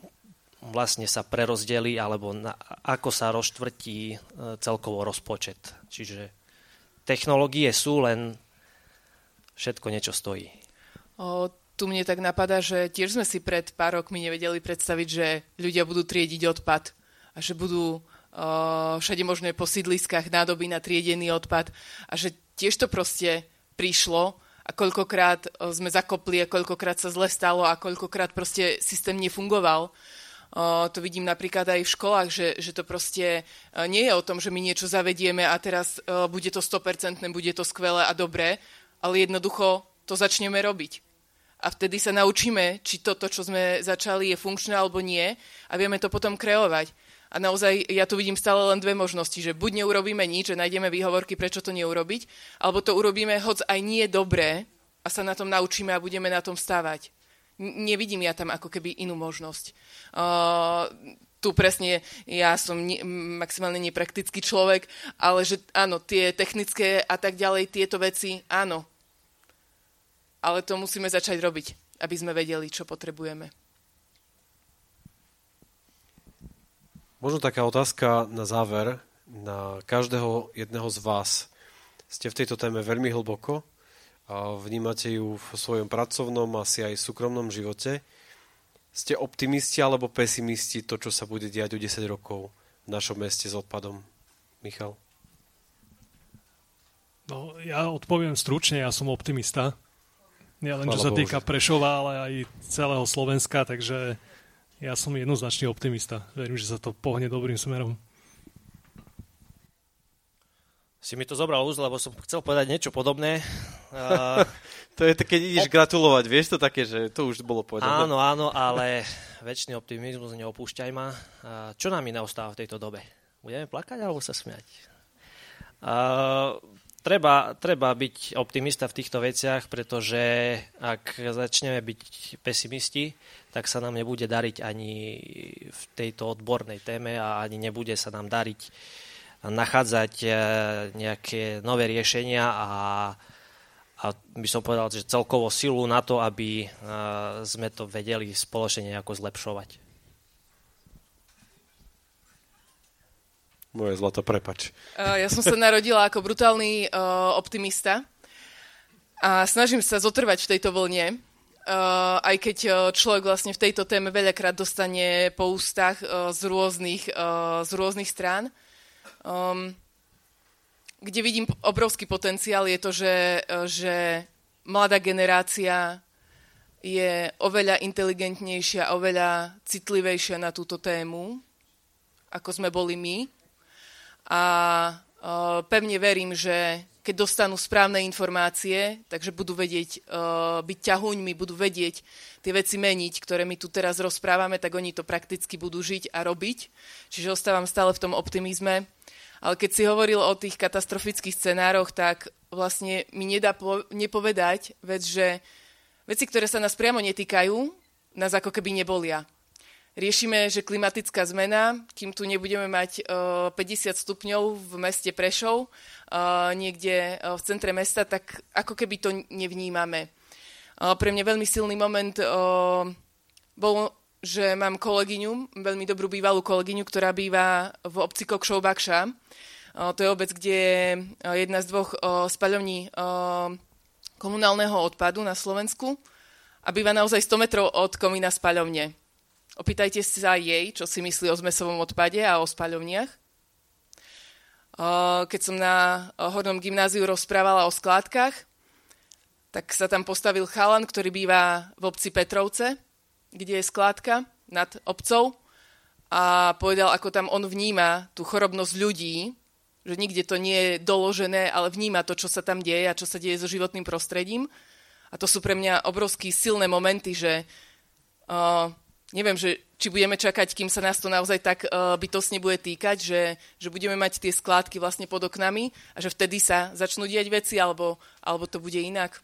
vlastne sa prerozdelí, alebo na, ako sa rozštvrtí e, celkovo rozpočet. Čiže technológie sú, len všetko niečo stojí. O, tu mne tak napadá, že tiež sme si pred pár rokmi nevedeli predstaviť, že ľudia budú triediť odpad a že budú všade možné po sídliskách nádoby na triedený odpad a že tiež to proste prišlo a koľkokrát sme zakopli a koľkokrát sa zle stalo a koľkokrát proste systém nefungoval. To vidím napríklad aj v školách, že, že to proste nie je o tom, že my niečo zavedieme a teraz bude to 100%, bude to skvelé a dobré, ale jednoducho to začneme robiť. A vtedy sa naučíme, či toto, čo sme začali, je funkčné alebo nie a vieme to potom kreovať. A naozaj ja tu vidím stále len dve možnosti, že buď neurobíme nič, že nájdeme výhovorky, prečo to neurobiť, alebo to urobíme hoď aj nie dobré a sa na tom naučíme a budeme na tom stávať. Nevidím ja tam ako keby inú možnosť. Uh, tu presne ja som ne, maximálne nepraktický človek, ale že áno, tie technické a tak ďalej, tieto veci, áno. Ale to musíme začať robiť, aby sme vedeli, čo potrebujeme. Možno taká otázka na záver, na každého jedného z vás. Ste v tejto téme veľmi hlboko a vnímate ju v svojom pracovnom, asi aj súkromnom živote. Ste optimisti alebo pesimisti to, čo sa bude diať o 10 rokov v našom meste s odpadom? Michal? No, ja odpoviem stručne, ja som optimista. Nie len čo sa týka Prešova, ale aj celého Slovenska, takže ja som jednoznačný optimista. Verím, že sa to pohne dobrým smerom. Si mi to zobral úz, lebo som chcel povedať niečo podobné. Uh, to je keď ideš op- gratulovať, vieš to také, že to už bolo povedané. Áno, áno, ale väčší optimizmus, neopúšťaj ma. Uh, čo nám iné ostáva v tejto dobe? Budeme plakať alebo sa smiať? Uh, treba, treba byť optimista v týchto veciach, pretože ak začneme byť pesimisti, tak sa nám nebude dariť ani v tejto odbornej téme a ani nebude sa nám dariť nachádzať e, nejaké nové riešenia a, a by som povedal, že celkovo silu na to, aby e, sme to vedeli spoločne nejako zlepšovať. Moje zlato, prepač. E, ja som sa narodila ako brutálny optimista a snažím sa zotrvať v tejto vlne Uh, aj keď uh, človek vlastne v tejto téme veľakrát dostane po ústach uh, z, rôznych, uh, z rôznych strán. Um, kde vidím obrovský potenciál je to, že, uh, že mladá generácia je oveľa inteligentnejšia, oveľa citlivejšia na túto tému, ako sme boli my. A uh, pevne verím, že keď dostanú správne informácie, takže budú vedieť uh, byť ťahuňmi, budú vedieť tie veci meniť, ktoré my tu teraz rozprávame, tak oni to prakticky budú žiť a robiť. Čiže ostávam stále v tom optimizme. Ale keď si hovoril o tých katastrofických scenároch, tak vlastne mi nedá po- nepovedať vec, že veci, ktoré sa nás priamo netýkajú, nás ako keby nebolia. Riešime, že klimatická zmena, kým tu nebudeme mať 50 stupňov v meste Prešov, niekde v centre mesta, tak ako keby to nevnímame. Pre mňa veľmi silný moment bol, že mám kolegyňu, veľmi dobrú bývalú kolegyňu, ktorá býva v obci Kokšov Bakša. To je obec, kde je jedna z dvoch spaľovní komunálneho odpadu na Slovensku a býva naozaj 100 metrov od komína spaľovne. Opýtajte sa jej, čo si myslí o zmesovom odpade a o spaľovniach. Keď som na hornom gymnáziu rozprávala o skládkach, tak sa tam postavil chalan, ktorý býva v obci Petrovce, kde je skládka nad obcov a povedal, ako tam on vníma tú chorobnosť ľudí, že nikde to nie je doložené, ale vníma to, čo sa tam deje a čo sa deje so životným prostredím. A to sú pre mňa obrovský silné momenty, že uh, neviem, že, či budeme čakať, kým sa nás to naozaj tak uh, bytosne bude týkať, že, že budeme mať tie skládky vlastne pod oknami a že vtedy sa začnú diať veci, alebo, alebo to bude inak.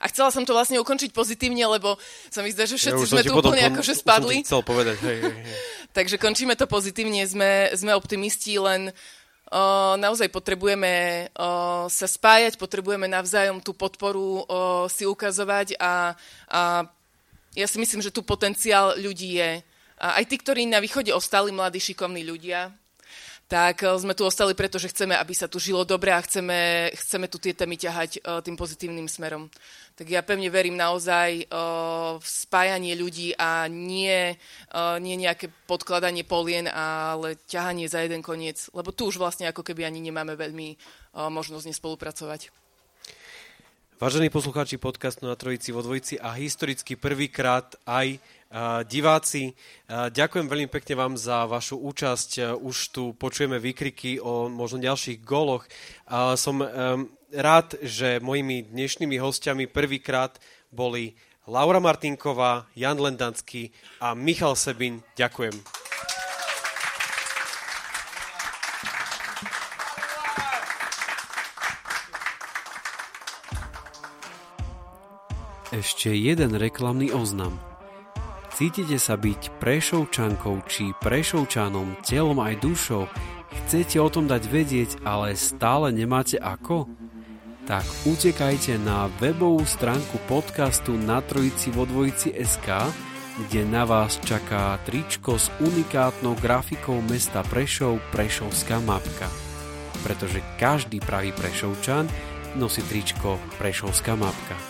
A chcela som to vlastne ukončiť pozitívne, lebo sa mi zdá, že všetci ja sme tu úplne akože spadli. Chcel povedať, hej, hej, hej. Takže končíme to pozitívne, sme, sme optimisti, len Uh, naozaj potrebujeme uh, sa spájať, potrebujeme navzájom tú podporu uh, si ukazovať a, a ja si myslím, že tu potenciál ľudí je. Aj tí, ktorí na východe ostali mladí, šikovní ľudia, tak eh, sme tu ostali, pretože chceme, aby sa tu žilo dobre a chceme, chceme tu tie témy ťahať uh, tým pozitívnym smerom. Tak ja pevne verím naozaj uh, v spájanie ľudí a nie, nie nejaké podkladanie polien, ale ťahanie za jeden koniec, lebo tu už vlastne ako keby ani nemáme veľmi možnosť nespolupracovať. Vážení poslucháči podcastu na Trojici vo Dvojici a historicky prvýkrát aj diváci, ďakujem veľmi pekne vám za vašu účasť. Už tu počujeme výkriky o možno ďalších goloch. Som rád, že mojimi dnešnými hostiami prvýkrát boli Laura Martinková, Jan Lendanský a Michal Sebin. Ďakujem. Ešte jeden reklamný oznam. Cítite sa byť prešovčankou či prešovčanom telom aj dušou? Chcete o tom dať vedieť, ale stále nemáte ako? Tak utekajte na webovú stránku podcastu na trojici vo dvojici SK, kde na vás čaká tričko s unikátnou grafikou mesta Prešov Prešovská mapka. Pretože každý pravý Prešovčan nosí tričko Prešovská mapka.